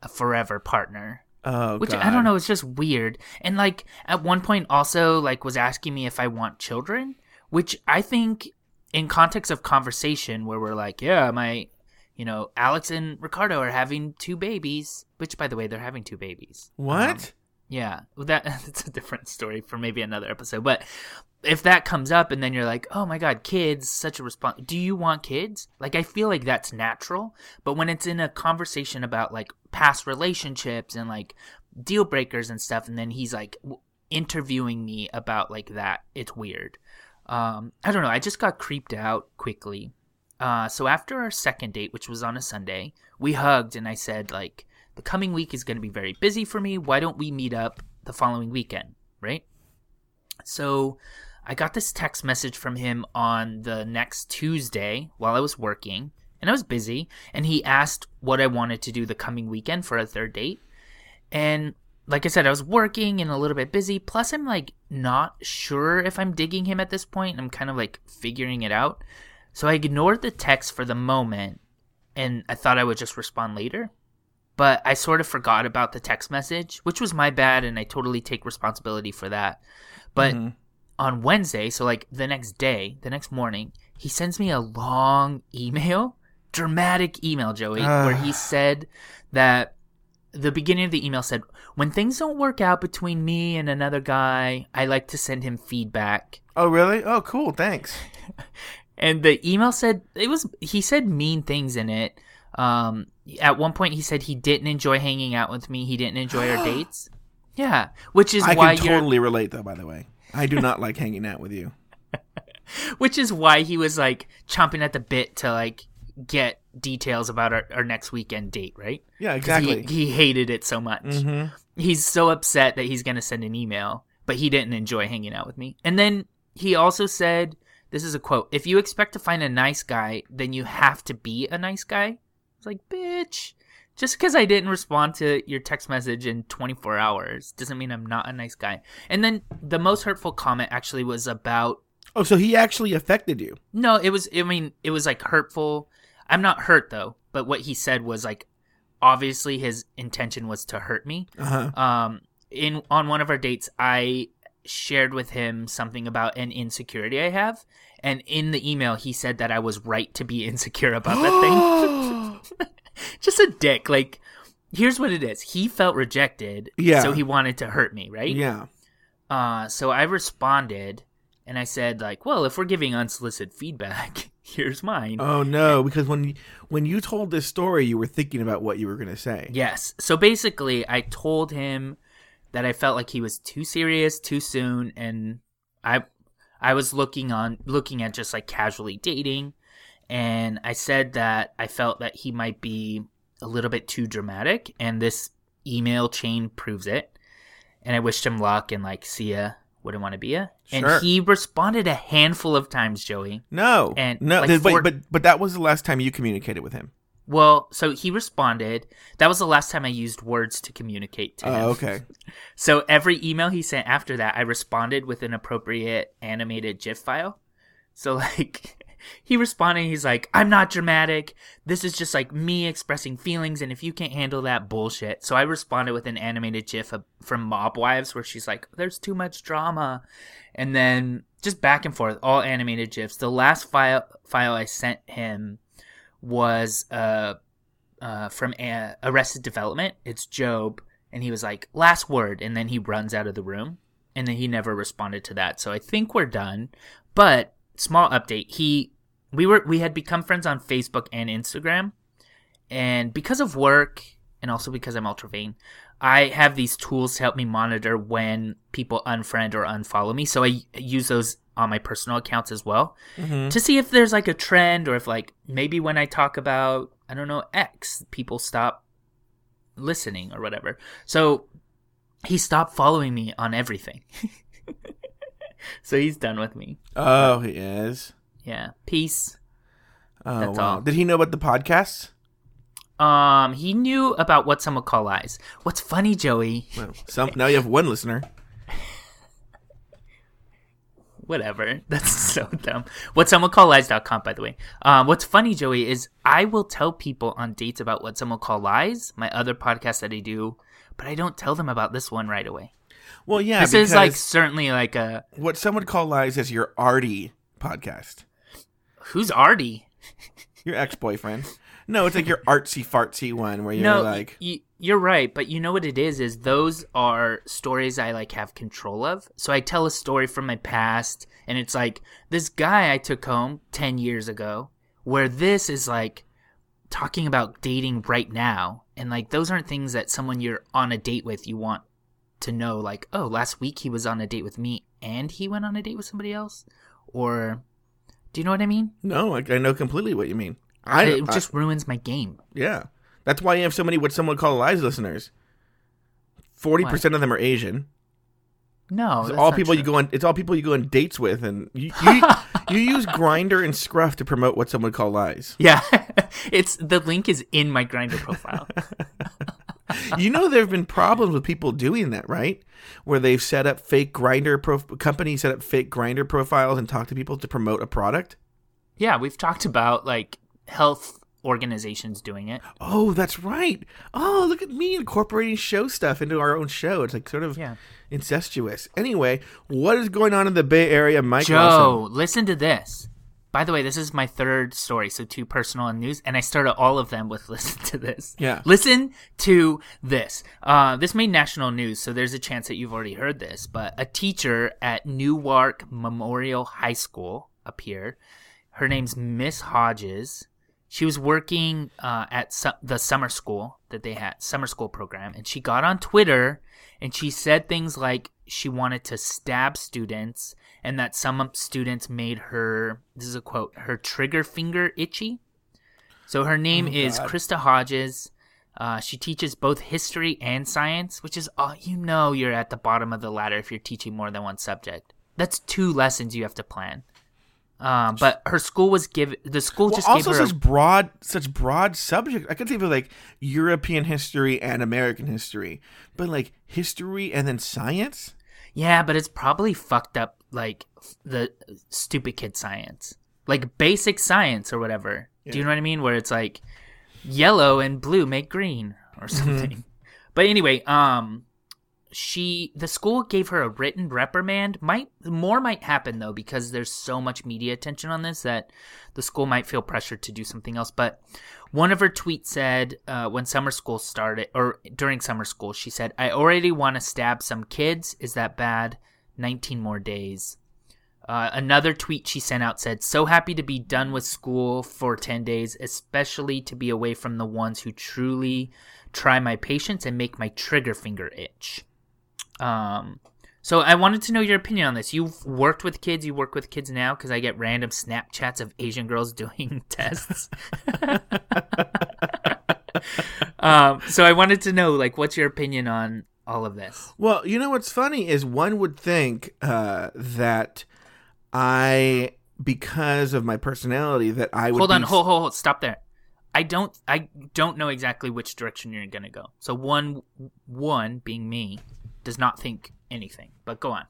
a forever partner. oh, Which God. I don't know. It's just weird. And like at one point also like was asking me if I want children, which I think in context of conversation where we're like, yeah, my, you know, Alex and Ricardo are having two babies, which by the way, they're having two babies. What? Um, yeah, well, that that's a different story for maybe another episode. But if that comes up and then you're like, "Oh my god, kids, such a response. Do you want kids?" Like I feel like that's natural, but when it's in a conversation about like past relationships and like deal breakers and stuff and then he's like w- interviewing me about like that, it's weird. Um I don't know, I just got creeped out quickly. Uh so after our second date, which was on a Sunday, we hugged and I said like the coming week is going to be very busy for me. Why don't we meet up the following weekend, right? So I got this text message from him on the next Tuesday while I was working, and I was busy, and he asked what I wanted to do the coming weekend for a third date. And like I said, I was working and a little bit busy. Plus, I'm like not sure if I'm digging him at this point. I'm kind of like figuring it out. So I ignored the text for the moment and I thought I would just respond later. But I sort of forgot about the text message, which was my bad, and I totally take responsibility for that. But mm-hmm. on Wednesday, so like the next day, the next morning, he sends me a long email, dramatic email, Joey, where he said that the beginning of the email said, When things don't work out between me and another guy, I like to send him feedback. Oh, really? Oh, cool. Thanks. And the email said it was he said mean things in it. Um at one point he said he didn't enjoy hanging out with me, he didn't enjoy our dates. Yeah. Which is I why can you're totally relate, though. By the way, I do not like hanging out with you. which is why he was like chomping at the bit to like get details about our, our next weekend date, right? Yeah, exactly. He, he hated it so much. Mhm. He's so upset that he's going to send an email, but he didn't enjoy hanging out with me. And then he also said, this is a quote, if you expect to find a nice guy, then you have to be a nice guy. Was like, bitch, just because I didn't respond to your text message in 24 hours doesn't mean I'm not a nice guy. And then the most hurtful comment actually was about Oh, so he actually affected you? no, it was. I mean, it was like hurtful. I'm not hurt though, but what he said was like, obviously his intention was to hurt me. Uh huh. Um, in on one of our dates, I shared with him something about an insecurity I have, and in the email he said that I was right to be insecure about that thing. Just a dick. Like, here's what it is. He felt rejected, Yeah. so he wanted to hurt me, right? Yeah. Uh, so I responded and I said like, well, if we're giving unsolicited feedback, here's mine. Oh no, because when when you told this story, you were thinking about what you were going to say. Yes. So basically, I told him that I felt like he was too serious too soon, and I I was looking on looking at just like casually dating, and I said that I felt that he might be a little bit too dramatic, and this email chain proves it. And I wished him luck and like, see ya, wouldn't want to be ya. Sure. And he responded a handful of times, Joey. No. And, no. like, wait, but but that was the last time you communicated with him. Well, so he responded. That was the last time I used words to communicate to oh, him. Oh, okay. So every email he sent after that, I responded with an appropriate animated GIF file. So like he responded, he's like, "I'm not dramatic. This is just like me expressing feelings, and if you can't handle that bullshit." So I responded with an animated GIF from Mob Wives where she's like, "There's too much drama," and then just back and forth, all animated GIFs. The last file file I sent him was uh, uh, from uh, Arrested Development. It's Gob, and he was like, "Last word," and then he runs out of the room, and then he never responded to that. So I think we're done. But small update: he, we were, we had become friends on Facebook and Instagram, and because of work, and also because I'm ultra vain. I have these tools to help me monitor when people unfriend or unfollow me. So I use those on my personal accounts as well to see if there's like a trend or if like maybe when I talk about I don't know X, people stop listening or whatever. So he stopped following me on everything. so he's done with me. Oh, he is. Yeah. Peace. Oh, That's wow. all. Did he know about the podcast? Um he knew about what some would call lies. What's funny, Joey? Well, some now you have one listener. Whatever. That's so dumb. What some would call lies.com, by the way. Um, what's funny, Joey, is I will tell people on dates about what someone call lies, my other podcast that I do, but I don't tell them about this one right away. Well, yeah, this is like certainly like a what some would call lies is your Artie podcast. who's Artie? Your ex boyfriend. No, it's like your artsy fartsy one where you're no, like, y- you're right, but you know what it is? Is those are stories I like have control of. So I tell a story from my past, and it's like this guy I took home ten years ago, where this is like talking about dating right now, and like those aren't things that someone you're on a date with you want to know. Like, oh, last week he was on a date with me, and he went on a date with somebody else, or do you know what I mean? no, I, I know completely what you mean. I, it I- just ruins my game. yeah, that's why you have so many what some would call lies listeners. Forty percent of them are Asian. No, It's all people you go on. It's all people you go on dates with, and you you, you use Grindr and Scruff to promote what some would call lies. Yeah, it's the link is in my Grindr profile. you know there have been problems with people doing that, right? Where they've set up fake Grindr pro- companies set up fake Grindr profiles and talk to people to promote a product. Yeah, we've talked about like health organizations doing it. Oh, that's right. Oh, look at me incorporating show stuff into our own show. It's like sort of Yeah. incestuous. Anyway, what is going on in the Bay Area, Mike? Joe, Lawson? listen to this. By the way, this is my third story, so two personal and news, and I started all of them with listen to this. Yeah. Listen to this. Uh, this made national news, so there's a chance that you've already heard this. But a teacher at Newark Memorial High School appeared. Her name's Miss Hodges. She was working uh, at su- the summer school that they had, summer school program, and she got on Twitter and she said things like she wanted to stab students and that some students made her, this is a quote, her trigger finger itchy. So her name is Krista Hodges. Uh, she teaches both history and science, which is, all you know, you're at the bottom of the ladder if you're teaching more than one subject. That's two lessons you have to plan. Um, but her school was give the school Well, just also gave her a- such broad, such broad subject. I could think of like European history and American history, but like history and then science. Yeah, but it's probably fucked up like the stupid kid science. Like basic science or whatever. Do you know what I mean? Where it's like yellow and blue make green or something. But anyway, um she the school gave her a written reprimand. Might more might happen though because there's so much media attention on this that the school might feel pressured to do something else. But one of her tweets said uh, when summer school started or during summer school, she said, "I already want to stab some kids. Is that bad? 19 more days." Uh, another tweet she sent out said, So happy to be done with school for 10 days, especially to be away from the ones who truly try my patience and make my trigger finger itch. Um, so I wanted to know your opinion on this. You've worked with kids, you work with kids now because I get random Snapchats of Asian girls doing tests. um, so I wanted to know, like, what's your opinion on all of this? Well, you know what's funny is one would think uh, that I, because of my personality, that I would hold on be- hold, hold hold stop there i don't i don't know exactly which direction you're gonna go so one one being me does not think anything. But go on.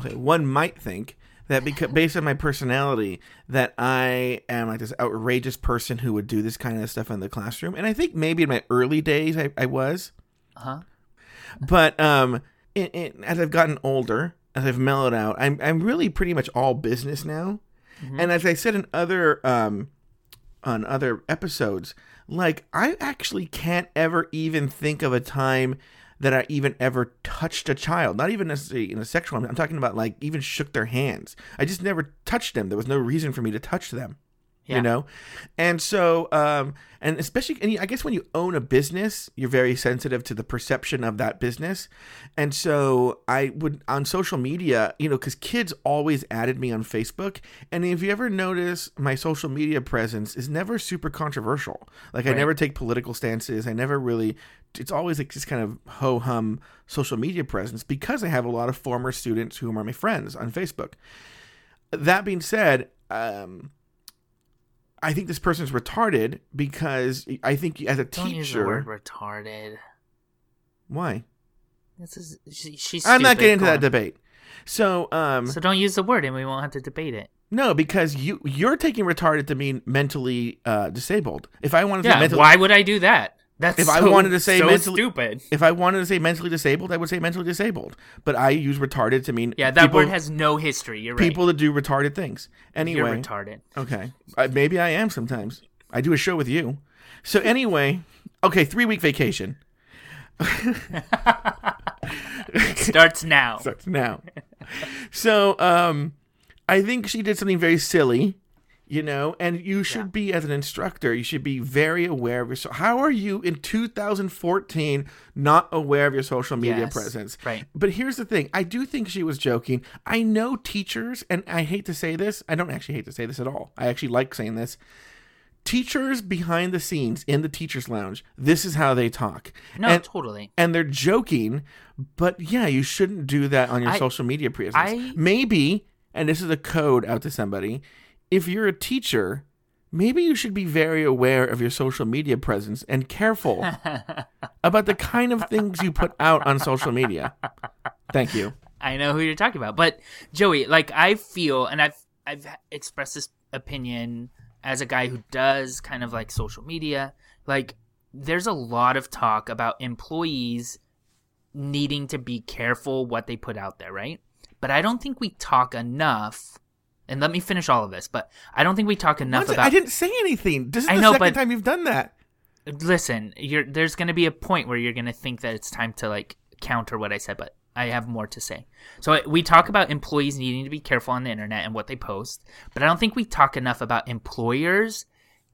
Okay, one might think that because based on my personality, that I am like this outrageous person who would do this kind of stuff in the classroom, and I think maybe in my early days I, I was, uh-huh. But um, in, in, as I've gotten older, as I've mellowed out, I'm I'm really pretty much all business now, and as I said in other um, on other episodes, like I actually can't ever even think of a time that I even ever touched a child. Not even necessarily in a sexual. I'm, I'm talking about like even shook their hands. I just never touched them. There was no reason for me to touch them. Yeah. You know, and so um, and especially, and I guess when you own a business, you're very sensitive to the perception of that business, and so I would on social media, you know, because kids always added me on Facebook, and if you ever notice, my social media presence is never super controversial. Like I never take political stances. I never really. It's always like just kind of ho hum social media presence because I have a lot of former students who are my friends on Facebook. That being said, um, I think this person's retarded because I think as a don't teacher, word retarded why? this is she, she's I'm not getting into that debate. So, um, so don't use the word and we won't have to debate it no, because you you're taking retarded to mean mentally uh, disabled. If I wanted to yeah mentally, why would i do that that's If I wanted to say so mentally- stupid if I wanted to say mentally disabled, I would say mentally disabled. But I use retarded to mean yeah that people, word has no history you're right people that do retarded things. you're Anyway, retarded Okay. Uh, maybe I am sometimes. I do a show with you. So anyway, okay, three week vacation starts now starts now. So um, I think she did something very silly, you know, and you should be as an instructor, you should be very aware of your. So how are you in 2014 not aware of your social media Yes, presence? right. But here's the thing: I do think she was joking. I know teachers, and I hate to say this. I don't actually hate to say this at all. I actually like saying this. Teachers behind the scenes in the teachers' lounge. This is how they talk. no and, totally and they're joking, but yeah, you shouldn't do that on your I- social media presence. I- Maybe, and this is a code out to somebody, if you're a teacher, maybe you should be very aware of your social media presence and careful about the kind of things you put out on social media. Thank you. I know who you're talking about. But Joey, like I feel and I've I've expressed this opinion as a guy who does kind of like social media, like there's a lot of talk about employees needing to be careful what they put out there, right? But I don't think we talk enough and let me finish all of this, but I don't think we talk enough Once- about I didn't say anything. This is I the know, second time you've done that. listen you're there's going to be a point where you're going to think that it's time to like counter what i said but i have more to say so we talk about employees needing to be careful on the internet and what they post but i don't think we talk enough about employers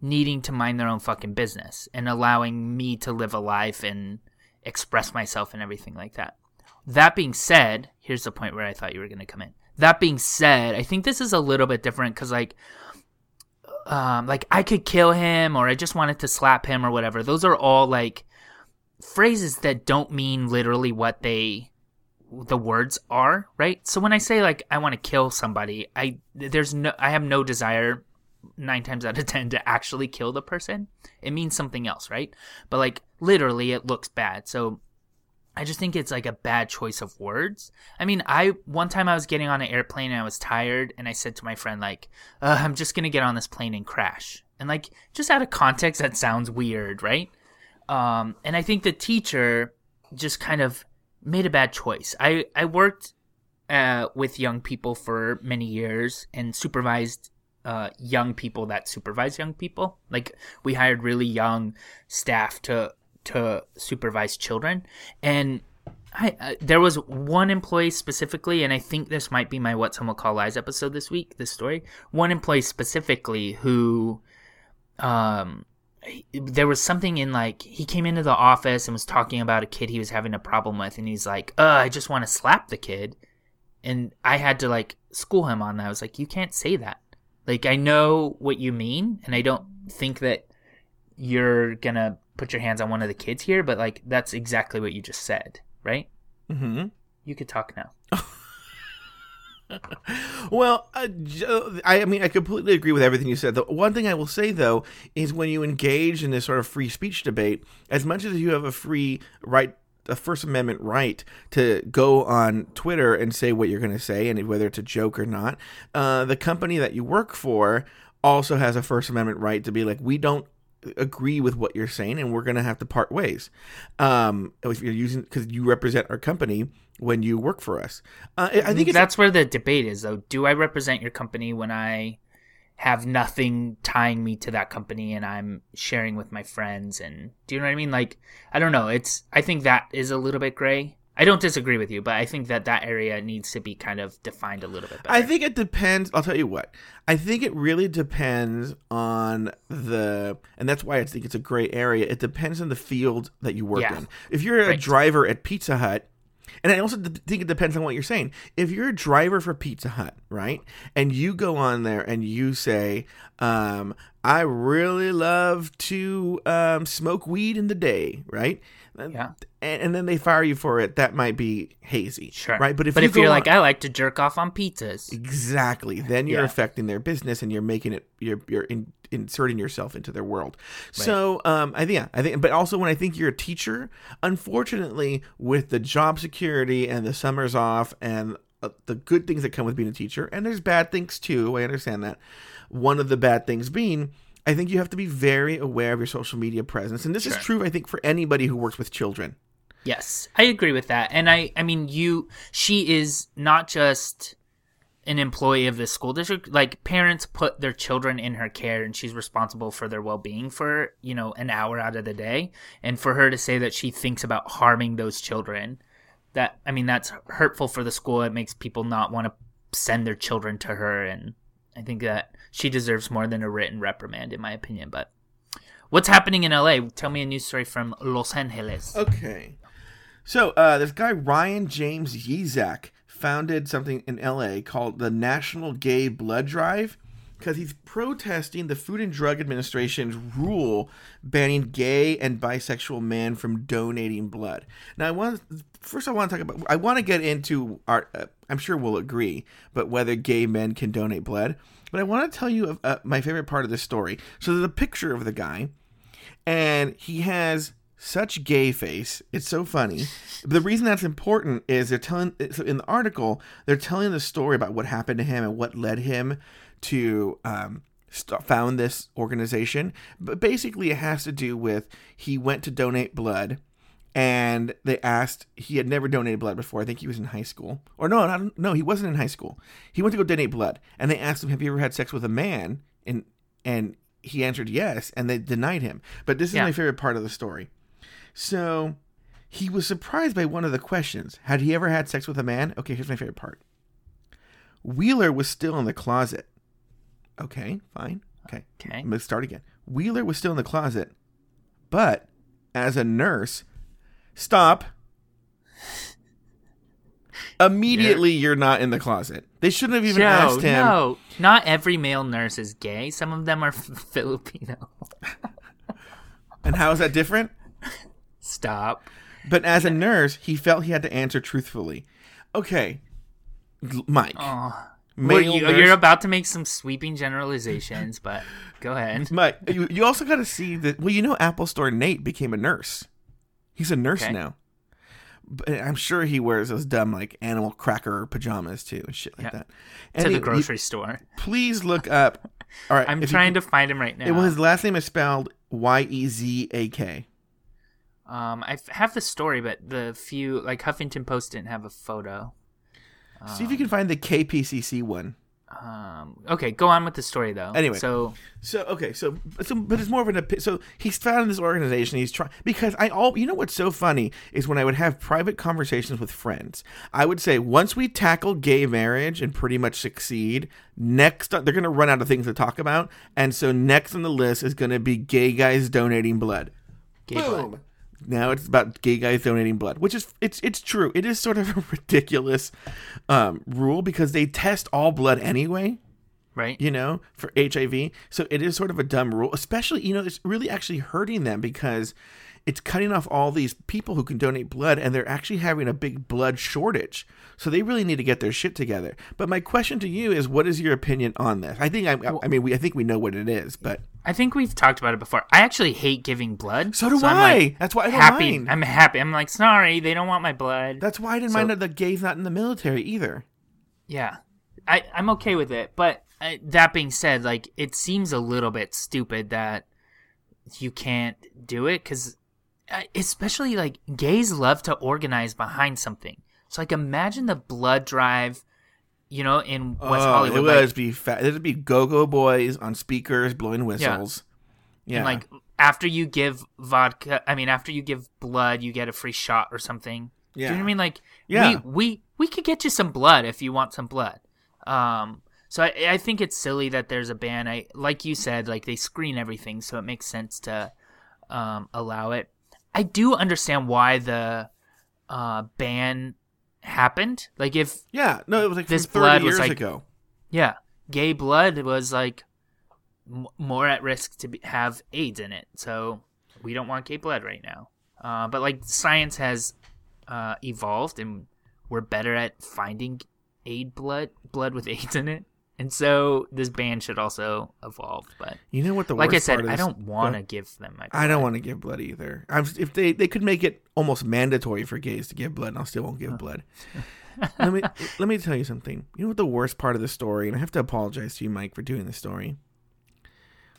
needing to mind their own fucking business and allowing me to live a life and express myself and everything like that that being said here's the point where i thought you were going to come in that being said i think this is a little bit different because like um, like I could kill him or I just wanted to slap him or whatever. Those are all like phrases that don't mean literally what they the words are, right? So when I say like I want to kill somebody, I there's no I have no desire 9 times out of 10 to actually kill the person. It means something else, right? But like literally it looks bad. So I just think it's like a bad choice of words. I mean, I one time I was getting on an airplane and I was tired, and I said to my friend like, uh, "I'm just gonna get on this plane and crash." And like, just out of context, that sounds weird, right? Um, and I think the teacher just kind of made a bad choice. I I worked uh, with young people for many years and supervised uh, young people that supervise young people. Like we hired really young staff to to supervise children, and I, uh, there was one employee specifically, and I think this might be my "What Some Will Call Lies" episode this week. This story, one employee specifically who, um, he- there was something in like he came into the office and was talking about a kid he was having a problem with, and he's like, "Uh, I just want to slap the kid," and I had to like school him on that. I was like, "You can't say that. Like, I know what you mean, and I don't think that you're gonna put your hands on one of the kids here, but like that's exactly what you just said, right? Mm-hmm. You could talk now. Well, uh, I, I mean, I completely agree with everything you said. The one thing I will say, though, is when you engage in this sort of free speech debate, as much as you have a free right, a First Amendment right to go on Twitter and say what you're going to say, and whether it's a joke or not, uh, the company that you work for also has a First Amendment right to be like, we don't agree with what you're saying and we're going to have to part ways um if you're using because you represent our company when you work for us uh, i think that's where the debate is, though. Do I represent your company when I have nothing tying me to that company and I'm sharing with my friends? And do you know what I mean? Like, I don't know. It's I think that is a little bit gray. I don't disagree with you, but I think that that area needs to be kind of defined a little bit better. I think it depends. I'll tell you what. I think it really depends on the, and that's why I think it's a gray area. It depends on the field that you work Yeah. in. If you're a Right. driver at Pizza Hut, and I also d- think it depends on what you're saying. If you're a driver for Pizza Hut, right, and you go on there and you say, um, "I really love to um, smoke weed in the day," right? Yeah. And, and then they fire you for it. That might be hazy, Sure. right? But if but you if you're go like, I like to jerk off on pizzas. Exactly. Then you're Yeah. affecting their business and you're making it you're you're in, inserting yourself into their world. So um I think yeah, I think but also when I think you're a teacher, unfortunately with the job security and the summers off and uh, the good things that come with being a teacher and there's bad things too. I understand that. One of the bad things being I think you have to be very aware of your social media presence and this is true I think for anybody who works with children. Yes, I agree with that. And I, I mean, you, she is not just an employee of the school district. Like parents put their children in her care, and she's responsible for their well-being for you know an hour out of the day. And for her to say that she thinks about harming those children, that I mean, that's hurtful for the school. It makes people not want to send their children to her, and I think that she deserves more than a written reprimand, in my opinion. But what's happening in LA? Tell me a news story from Los Angeles. Okay. So uh, this guy Ryan James Yezak founded something in L.A. called the National Gay Blood Drive because he's protesting the Food and Drug Administration's rule banning gay and bisexual men from donating blood. Now, I want first I want to talk about I want to get into our. Uh, I'm sure we'll agree, but whether gay men can donate blood. But I want to tell you of, uh, my favorite part of this story. So there's a picture of the guy, and he has such gay face. It's so funny. The reason that's important is they're telling so in the article they're telling the story about what happened to him and what led him to um, st- found this organization. But basically, it has to do with he went to donate blood. And they asked. He had never donated blood before. I think he was in high school, or no, not, no, he wasn't in high school. He went to go donate blood, and they asked him, "Have you ever had sex with a man?" And and he answered yes, and they denied him. But this is Yeah. my favorite part of the story. So he was surprised by one of the questions. Had he ever had sex with a man? Okay, here's my favorite part. Wheeler was still in the closet. Okay, fine. Okay. Okay. Let's start again. Wheeler was still in the closet, but as a nurse, stop. Immediately, you're not in the closet. They shouldn't have even Joe, asked him. no, not every male nurse is gay. Some of them are Filipino. And how is that different? Stop. But as a nurse, he felt he had to answer truthfully. Okay, Mike. Oh. male you, nurse- you're about to make some sweeping generalizations, but go ahead. Mike, you, you also got to see that. Well, you know, Apple Store Nate became a nurse. He's a nurse Okay. now. But I'm sure he wears those dumb like animal cracker pajamas too and shit like that. To Any- the grocery store. please look up. All right, I'm trying can- to find him right now. Well, his last name is spelled Y E Z A K. Um, I have the story, but the few like Huffington Post didn't have a photo. See if you can find the KPCC one. Um, okay, go on with the story though. Anyway. so So okay, so so but it's more of an so he's found this organization. He's trying because I all you know what's so funny is when I would have private conversations with friends. I would say once we tackle gay marriage and pretty much succeed, next they're going to run out of things to talk about, and so next on the list is going to be gay guys donating blood. gay blood. Now it's about gay guys donating blood, which is it's it's true. It is sort of a ridiculous um, rule because they test all blood anyway right? you know, for HIV. So it is sort of a dumb rule, especially, you know, it's really actually hurting them because it's cutting off all these people who can donate blood and they're actually having a big blood shortage. So they really need to get their shit together. But my question to you is what is your opinion on this? I think I, I mean we I think we know what it is, but I think we've talked about it before. I actually hate giving blood. so do I'm, I. like, That's why I happy. mind. I'm happy. I'm like, sorry, they don't want my blood. That's why I didn't So- mind that the gay's not in the military either. Yeah, I I'm okay with it. But uh, that being said, like it seems a little bit stupid that you can't do it because, especially like gays love to organize behind something. So like imagine the blood drive, you know, in West oh, Hollywood. it like, would be fat. It'd be go-go boys on speakers blowing whistles. Yeah. And like after you give vodka, I mean after you give blood, you get a free shot or something. Do you know what Yeah. I mean? Like Yeah. we we we could get you some blood if you want some blood. Um so I, I think it's silly that there's a ban. I like you said, like they screen everything, so it makes sense to um, allow it. I do understand why the uh, ban happened. Like if yeah, no, it was like This from 30 blood was years like- ago. yeah, gay blood was like m- more at risk to be- have AIDS in it. So we don't want gay blood right now. Uh, but like science has uh, evolved, and we're better at finding aid blood, blood with AIDS in it. And so this ban should also evolve. But You know what the like I said, I don't want to give them my. Blood. I don't want to give blood either. I'm, if they they could make it almost mandatory for gays to give blood, and I still won't give blood. let me let me tell you something. You know what the worst part of the story, and I have to apologize to you, Mike, for doing the story.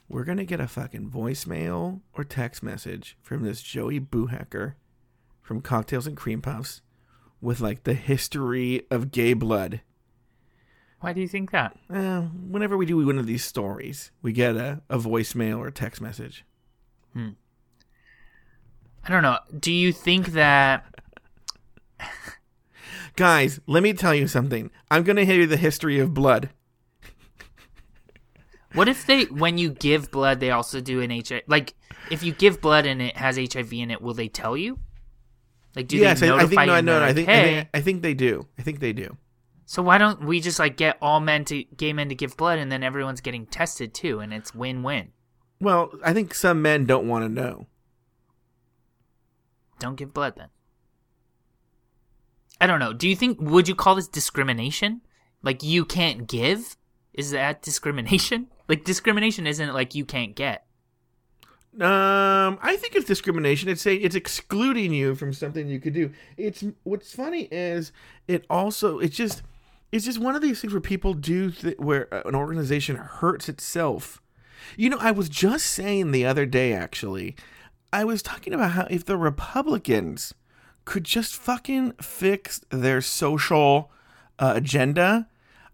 We're gonna get a fucking voicemail or text message from this Joey Boohacker from Cocktails and Cream Puffs with like the history of gay blood. Why do you think that? Uh, whenever we do one of these stories, we get a, a voicemail or a text message. I don't know. Do you think that? Guys, let me tell you something. I'm going to hear you the history of blood. What if they, when you give blood, they also do an HIV? Like, if you give blood and it has HIV in it, will they tell you? Like, do yes, they I, I notify think no, you? I know. they're I think, I think I think they do. I think they do. So why don't we just like get all men to gay men to give blood, and then everyone's getting tested too, and it's win-win. Well, I think some men don't want to know. Don't give blood then. I don't know. Do you think? Would you call this discrimination? Like you can't give? Is that discrimination? Like discrimination isn't like you can't get. Um, I think it's discrimination. It's saying it's excluding you from something you could do. It's what's funny is it also it's just it's just one of these things where people do th- where uh, an organization hurts itself. You know, I was just saying the other day actually, I was talking about how if the Republicans could just fucking fix their social uh, agenda,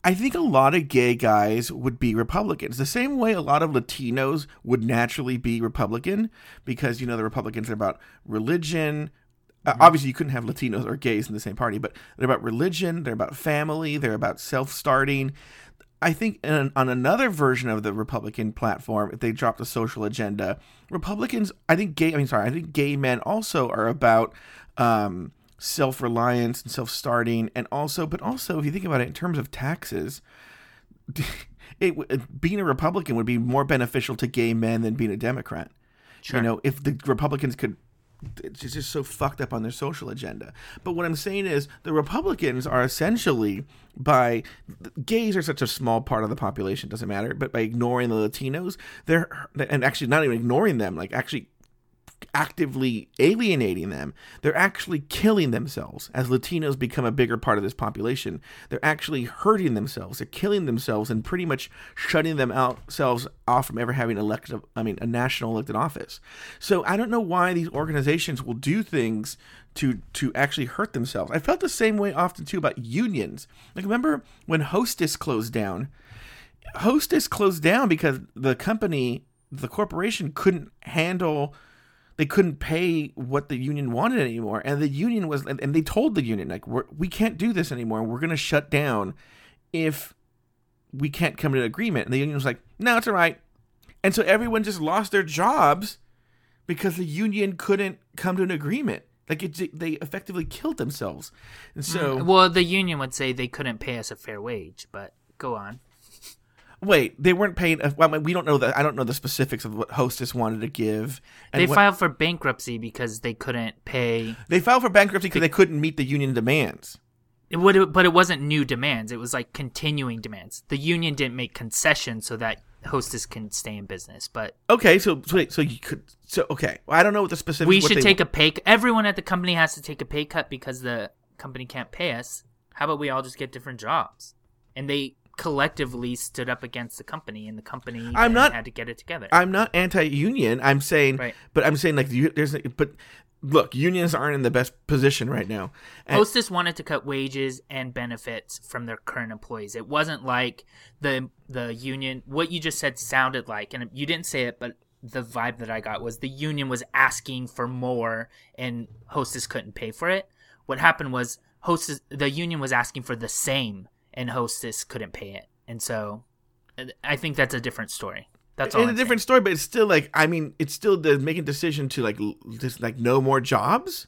I think a lot of gay guys would be Republicans. The same way a lot of Latinos would naturally be Republican because, you know, the Republicans are about religion. Uh, obviously, you couldn't have Latinos or gays in the same party, but they're about religion, they're about family, they're about self starting. I think in, on another version of the Republican platform, if they dropped a social agenda, Republicans, I think gay, I mean, sorry, I think gay men also are about um, self reliance and self starting, and also, but also, if you think about it in terms of taxes, it being a Republican would be more beneficial to gay men than being a Democrat. Sure. You know, if the Republicans could it's just so fucked up on their social agenda. But what I'm saying is the Republicans are essentially by gays are such a small part of the population doesn't matter, but by ignoring the Latinos, they're and actually not even ignoring them, like actually actively alienating them. They're actually killing themselves as Latinos become a bigger part of this population. They're actually hurting themselves. They're killing themselves and pretty much shutting themselves off from ever having elected, I mean, a national elected office. So I don't know why these organizations will do things to to actually hurt themselves. I felt the same way often too about unions. Like remember when Hostess closed down? Hostess closed down because the company, the corporation couldn't handle they couldn't pay what the union wanted anymore. And the union was and they told the union like we're, we can't do this anymore. We're going to shut down if we can't come to an agreement. And the union was like no it's all right. And so everyone just lost their jobs because the union couldn't come to an agreement. Like it, they effectively killed themselves. And mm, so Well, the union would say they couldn't pay us a fair wage, but go on. Wait they weren't paid uh, well, I mean, we don't know that i don't know the specifics of what hostess wanted to give and They what- filed for bankruptcy because they couldn't pay. they filed for bankruptcy because they couldn't meet the union demands It would, but it wasn't new demands. It was like continuing demands. The union didn't make concessions so that Hostess can stay in business. But Okay, so so wait, so you could so okay. Well, I don't know what the specifics. we should they- take a pay. Everyone at the company has to take a pay cut because the company can't pay us. How about we all just get different jobs? And they collectively stood up against the company, and the company I'm not- had to get it together. I'm not anti-union. I'm saying, Right. but I'm saying like there's but look, unions aren't in the best position right now. And, Hostess wanted to cut wages and benefits from their current employees. It wasn't like the the union. What you just said sounded like, and you didn't say it, but the vibe that I got was the union was asking for more, and Hostess couldn't pay for it. What happened was Hostess, the union was asking for the same, and Hostess couldn't pay it, and so I think that's a different story. That's all. it's a I'm different story, but it's still like I mean, it's still the making decision to like just like no more jobs.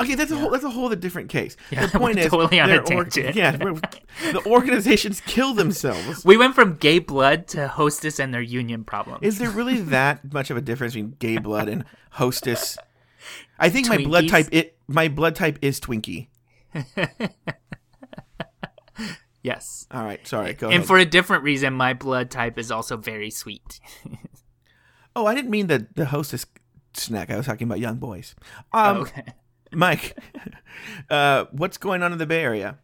Okay, that's a whole that's a whole other different case. Yeah, the point is, totally on a they're or- yeah, the organizations kill themselves. We went from gay blood to Hostess and their union problems. Is there really that much of a difference between gay blood and hostess? I think my blood type it my blood type is Twinkie. Yes. All right, sorry. Go and ahead. for a different reason, my blood type is also very sweet. oh, I didn't mean the the hostess snack. I was talking about young boys. Um, okay. Mike, uh, what's going on in the Bay Area?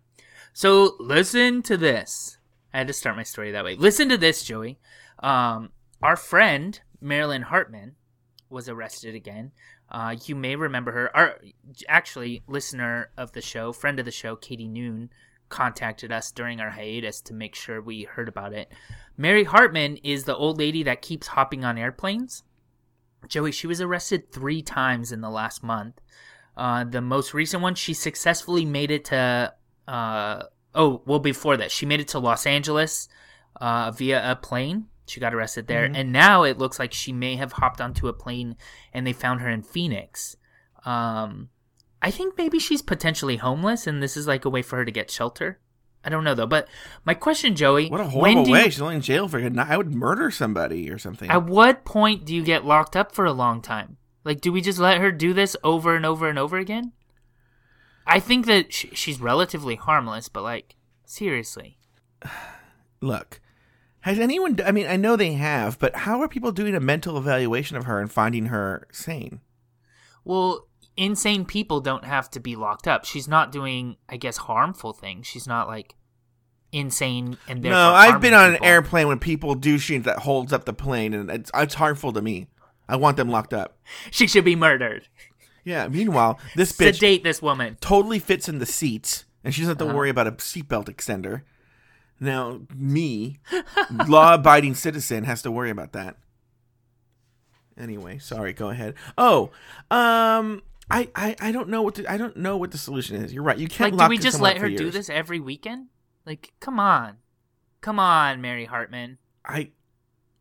So listen to this. I had to start my story that way. Listen to this, Joey. Um, our friend Marilyn Hartman was arrested again. Uh, you may remember her. Our actually listener of the show, friend of the show, Katie Noon, contacted us during our hiatus to make sure we heard about it. Mary Hartman is the old lady that keeps hopping on airplanes. Joey, she was arrested three times in the last month. Uh, the most recent one, she successfully made it to. Uh, oh, well, before that, she made it to Los Angeles uh, via a plane. She got arrested there, and now it looks like she may have hopped onto a plane, and they found her in Phoenix. Um, I think maybe she's potentially homeless, and this is like a way for her to get shelter. I don't know though. But my question, Joey, What a horrible way! you- She's only in jail for a night. I would murder somebody or something. at what point do you get locked up for a long time? Like, do we just let her do this over and over and over again? I think that sh- she's relatively harmless, but like, seriously. look, has anyone? I mean, I know they have, but how are people doing a mental evaluation of her and finding her sane? Well, insane people don't have to be locked up. She's not doing, I guess, harmful things. She's not like insane and No, I've been on an airplane when people do shit that holds up the plane, and it's, it's harmful to me. I want them locked up. She should be murdered. Yeah. Meanwhile, this bitch Sedate this woman. totally fits in the seats, and she doesn't have to Uh-huh. worry about a seatbelt extender. Now, me, law-abiding citizen, has to worry about that. Anyway, sorry. Go ahead. Oh, um, I, I, I don't know what the, I don't know what the solution is. You're right. You can't. Like, do we just let her do this every weekend? Like, come on, come on, Mary Hartman. I,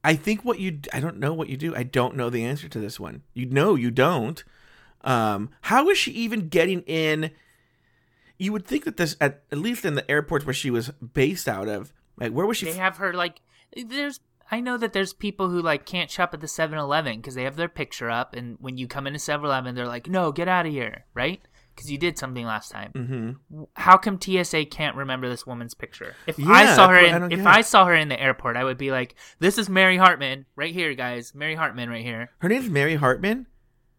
I think what you. I don't know what you do. I don't know the answer to this one. You know, you don't. Um, how is she even getting in? You would think that this, at, at least in the airports where she was based out of, like where was she? They have her like. There's. I know that there's people who like can't shop at the 7-Eleven because they have their picture up, and when you come into 7-Eleven, they're like, "No, get out of here!" Right? Because you did something last time. Mhm. How come TSA can't remember this woman's picture? If I saw her, what I in, if. I saw her in the airport, I would be like, "This is Mary Hartman right here, guys. Mary Hartman right here." Her name's Mary Hartman.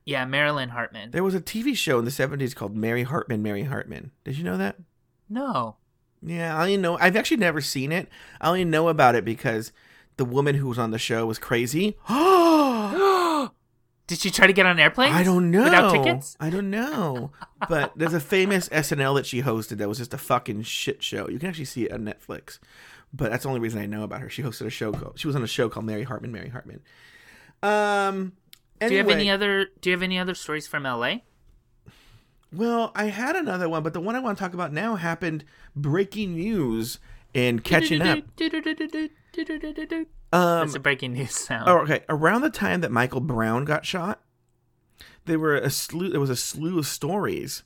Yeah, Marilyn Hartman. There was a TV show in the seventies called Mary Hartman, Mary Hartman. Did you know that? No. Yeah, I only know. I've actually never seen it. I only know about it because the woman who was on the show was crazy. Did she try to get on airplanes? I don't know. Without tickets? I don't know. But there's a famous SNL that she hosted that was just a fucking shit show. You can actually see it on Netflix. But that's the only reason I know about her. She hosted a show called. She was on a show called Mary Hartman, Mary Hartman. Um. Do you have any other do you have any other stories from LA? Well, I had another one, but the one I want to talk about now happened breaking news and catching up. Um, That's a breaking news sound. oh, okay. Around the time that Michael Brown got shot, there were a slew. There was a slew of stories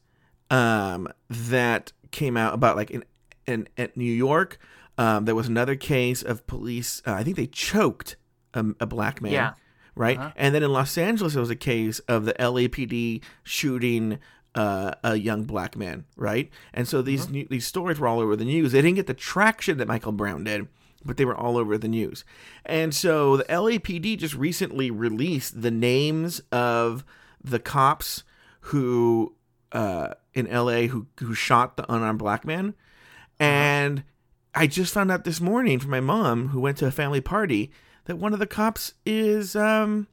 um, that came out about like in in at New York. Um, there was another case of police. Uh, I think they choked a, a black man. Yeah. Right. Uh-huh. And then in Los Angeles, there was a case of the LAPD shooting uh, a young black man. Right. And so these Uh-huh. new, these stories were all over the news. They didn't get the traction that Michael Brown did, but they were all over the news. And so the LAPD just recently released the names of the cops who uh, in LA who who shot the unarmed black man. And I just found out this morning from my mom, who went to a family party, that one of the cops is um,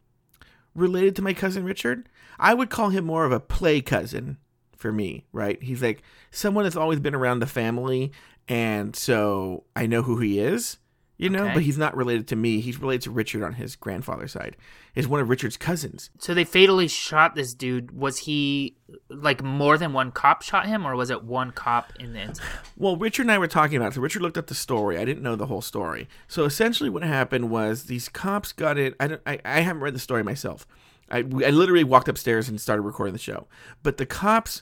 related to my cousin Richard. I would call him more of a play cousin for me, right? He's like someone that's always been around the family, and so I know who he is, you know, Okay. but he's not related to me. He's related to Richard on his grandfather's side. He's one of Richard's cousins. So they fatally shot this dude. Was he like more than one cop shot him, or was it one cop in the incident? Well, Richard and I were talking about it. So Richard looked up the story. I didn't know the whole story. So essentially, what happened was these cops got it. I don't. I, I haven't read the story myself. I, I literally walked upstairs and started recording the show. But the cops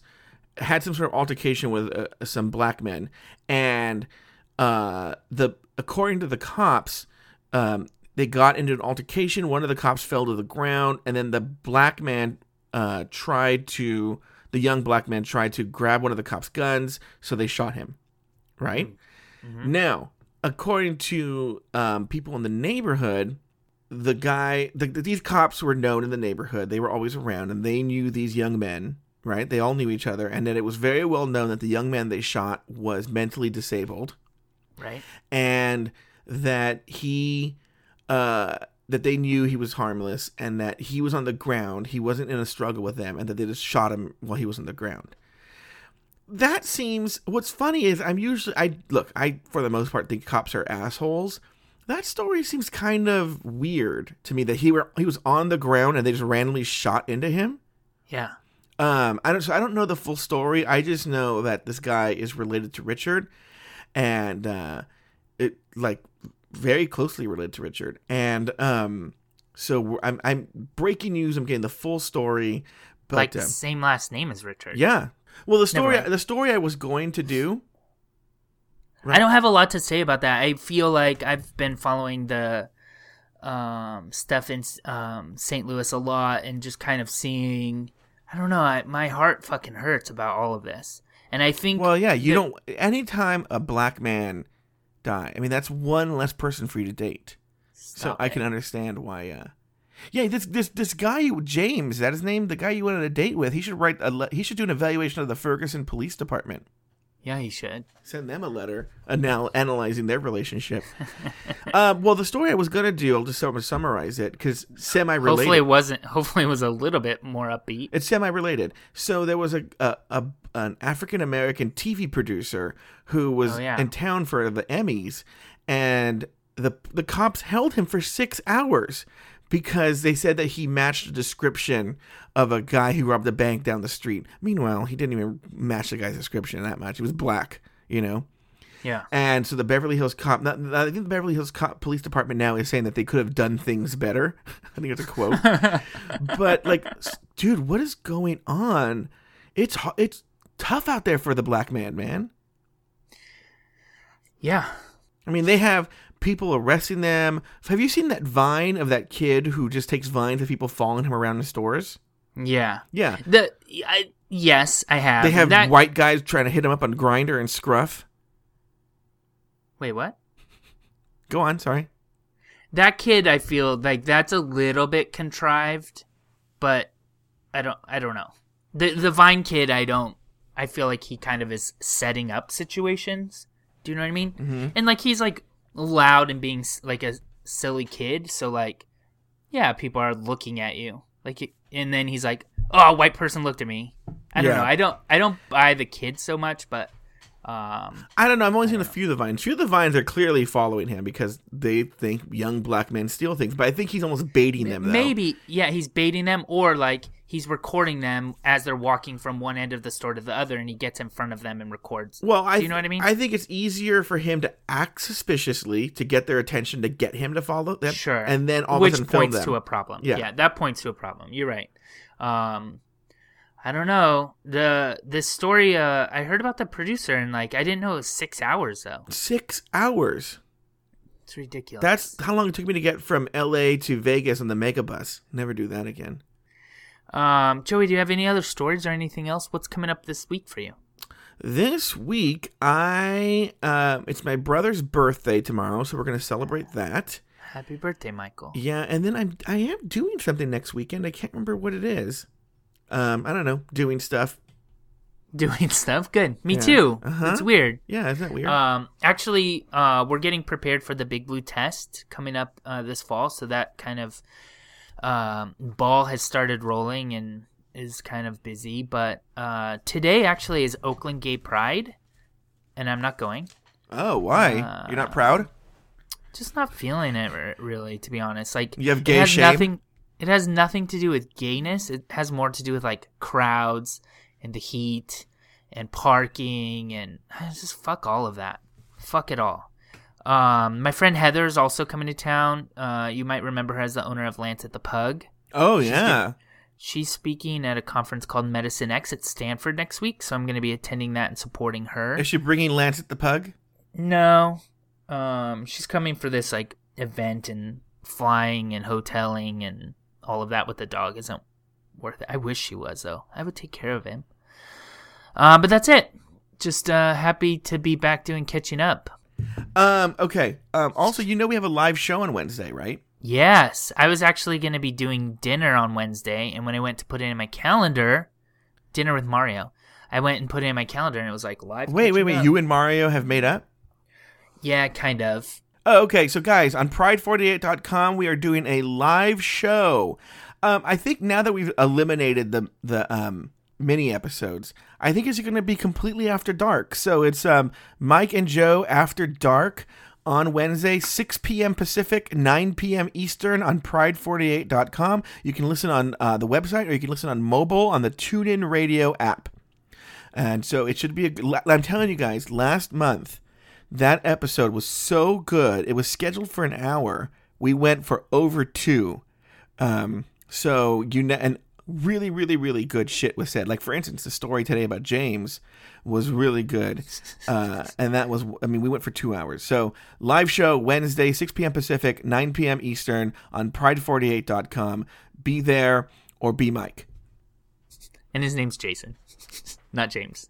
had some sort of altercation with uh, some black men, and uh, the according to the cops, um, they got into an altercation. One of the cops fell to the ground, and then the black man uh, tried to. The young black man tried to grab one of the cops' guns, so they shot him. Right now, according to um, people in the neighborhood, the guy, the, these cops were known in the neighborhood. They were always around, and they knew these young men. Right? They all knew each other, and that it was very well known that the young man they shot was mentally disabled Right. and that he uh that they knew he was harmless and that he was on the ground he wasn't in a struggle with them and that they just shot him while he was on the ground that seems what's funny is i'm usually i look i for the most part think cops are assholes that story seems kind of weird to me that he were he was on the ground and they just randomly shot into him Yeah. Um, I don't. So I don't know the full story. I just know that this guy is related to Richard, and uh, it like very closely related to Richard. And um, so I'm I'm breaking news. I'm getting the full story. But like um, same last name as Richard. yeah. Well, the story the story I was going to do. I don't have a lot to say about that. I feel like I've been following the um, stuff in um, St. Louis a lot and just kind of seeing. I don't know. I, my heart fucking hurts about all of this, and I think Well, yeah. You that- don't. Anytime a black man die. I mean, that's one less person for you to date. so Stop I can understand why. Uh, yeah, this this this guy James, is that his name? The guy you went on a date with. He should write a he should do an evaluation of the Ferguson Police Department. Yeah, he should. Send them a letter and now analyzing their relationship. uh, well, the story I was gonna do, I'll just sort of summarize it because semi-related. Hopefully, it wasn't. Hopefully, it was a little bit more upbeat. It's semi-related. So there was a, a, a an African American TV producer who was Oh, yeah. in town for the Emmys, and the the cops held him for six hours because they said that he matched a description of a guy who robbed a bank down the street. Meanwhile, he didn't even match the guy's description that much. He was black, you know. Yeah. And so the Beverly Hills cop, not, I think the Beverly Hills cop police department now is saying that they could have done things better. I think it's a quote. but like, dude, what is going on? It's it's tough out there for the black man, man. Yeah. I mean, they have people arresting them. Have you seen that Vine of that kid who just takes vines of people following him around in stores? Yeah. Yeah, The I, yes, I have. they have that. white guys trying to hit him up on Grindr and Scruff. Wait, what? Go on, sorry. That kid, I feel like that's a little bit contrived, but I don't. I don't know. The the Vine kid, I don't. I feel like he kind of is setting up situations. Do you know what I mean? Mm-hmm. And like he's like loud and being like a silly kid, so like, yeah, people are looking at you. Like, and then he's like, "Oh, a white person looked at me." I don't Yeah. know. I don't. I don't buy the kid so much, but um, I don't know. I've only seen a few of the vines. Few of the vines are clearly following him because they think young black men steal things. But I think he's almost baiting them. Though. maybe yeah, he's baiting them, or like he's recording them as they're walking from one end of the store to the other, and he gets in front of them and records. Well, I Do you know what I mean? I think it's easier for him to act suspiciously to get their attention to get him to follow them. sure, and then all which of a sudden film points to a problem. Yeah. yeah, that points to a problem. You're right. Um, I don't know the this story. Uh, I heard about the producer, and like I didn't know it was six hours though. Six hours. It's ridiculous. That's how long it took me to get from L.A. to Vegas on the Megabus. Never do that again. Um, Joey. Do you have any other stories or anything else? What's coming up this week for you? This week, I uh, it's my brother's birthday tomorrow, so we're gonna celebrate that. Happy birthday, Michael. Yeah, and then I'm I am doing something next weekend. I can't remember what it is. Um, I don't know, doing stuff. Doing stuff. Good. Me Yeah. too. Uh-huh. It's weird. Yeah, isn't that weird? Um, actually, uh, we're getting prepared for the Big Blue Test coming up uh, this fall, so that kind of um, ball has started rolling and is kind of busy. But uh, today actually is Oakland Gay Pride, and I'm not going. oh, why? uh, You're not proud? Just not feeling it re- really, to be honest. Like You have it gay has shame? nothing. It has nothing to do with gayness. It has more to do with like crowds and the heat and parking and just fuck all of that. Fuck it all. Um, my friend Heather is also coming to town. Uh, you might remember her as the owner of Lance at the Pug. Oh yeah. She's speaking at a conference called Medicine X at Stanford next week, so I'm going to be attending that and supporting her. Is she bringing Lance at the pug? No. Um, she's coming for this like event and flying and hoteling and all of that with the dog isn't worth it. I wish she was though. I would take care of him. Uh, but that's it. Just uh, happy to be back doing catching up. Um. Okay. Um. Also, you know we have a live show on Wednesday, right? Yes, I was actually going to be doing dinner on Wednesday, and when I went to put it in my calendar, dinner with Mario, I went and put it in my calendar, and it was like live. Wait, wait, wait. up. You and Mario have made up. Yeah, kind of. Oh, okay. So, guys, on Pride48.com, we are doing a live show. Um, I think now that we've eliminated the the um, mini episodes, I think it's going to be completely after dark. So it's um, Mike and Joe after dark on Wednesday, 6 p.m. Pacific, 9 p.m. Eastern on Pride48.com. You can listen on uh, the website or you can listen on mobile on the TuneIn Radio app. And so it should be a. I'm telling you guys, last month that episode was so good. It was scheduled for an hour. We went for over two. Um, so you know, and really, really, really good shit was said. Like for instance, the story today about James was really good, uh, and that was. I mean, we went for two hours. So live show Wednesday, six p.m. Pacific, nine p.m. Eastern on Pride48.com. Be there or be Mike. And his name's Jason, not James.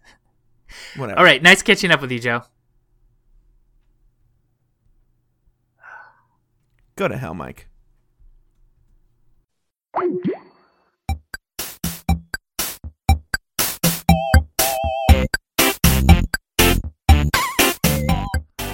Whatever. All right, nice catching up with you, Joe. Go to hell, Mike.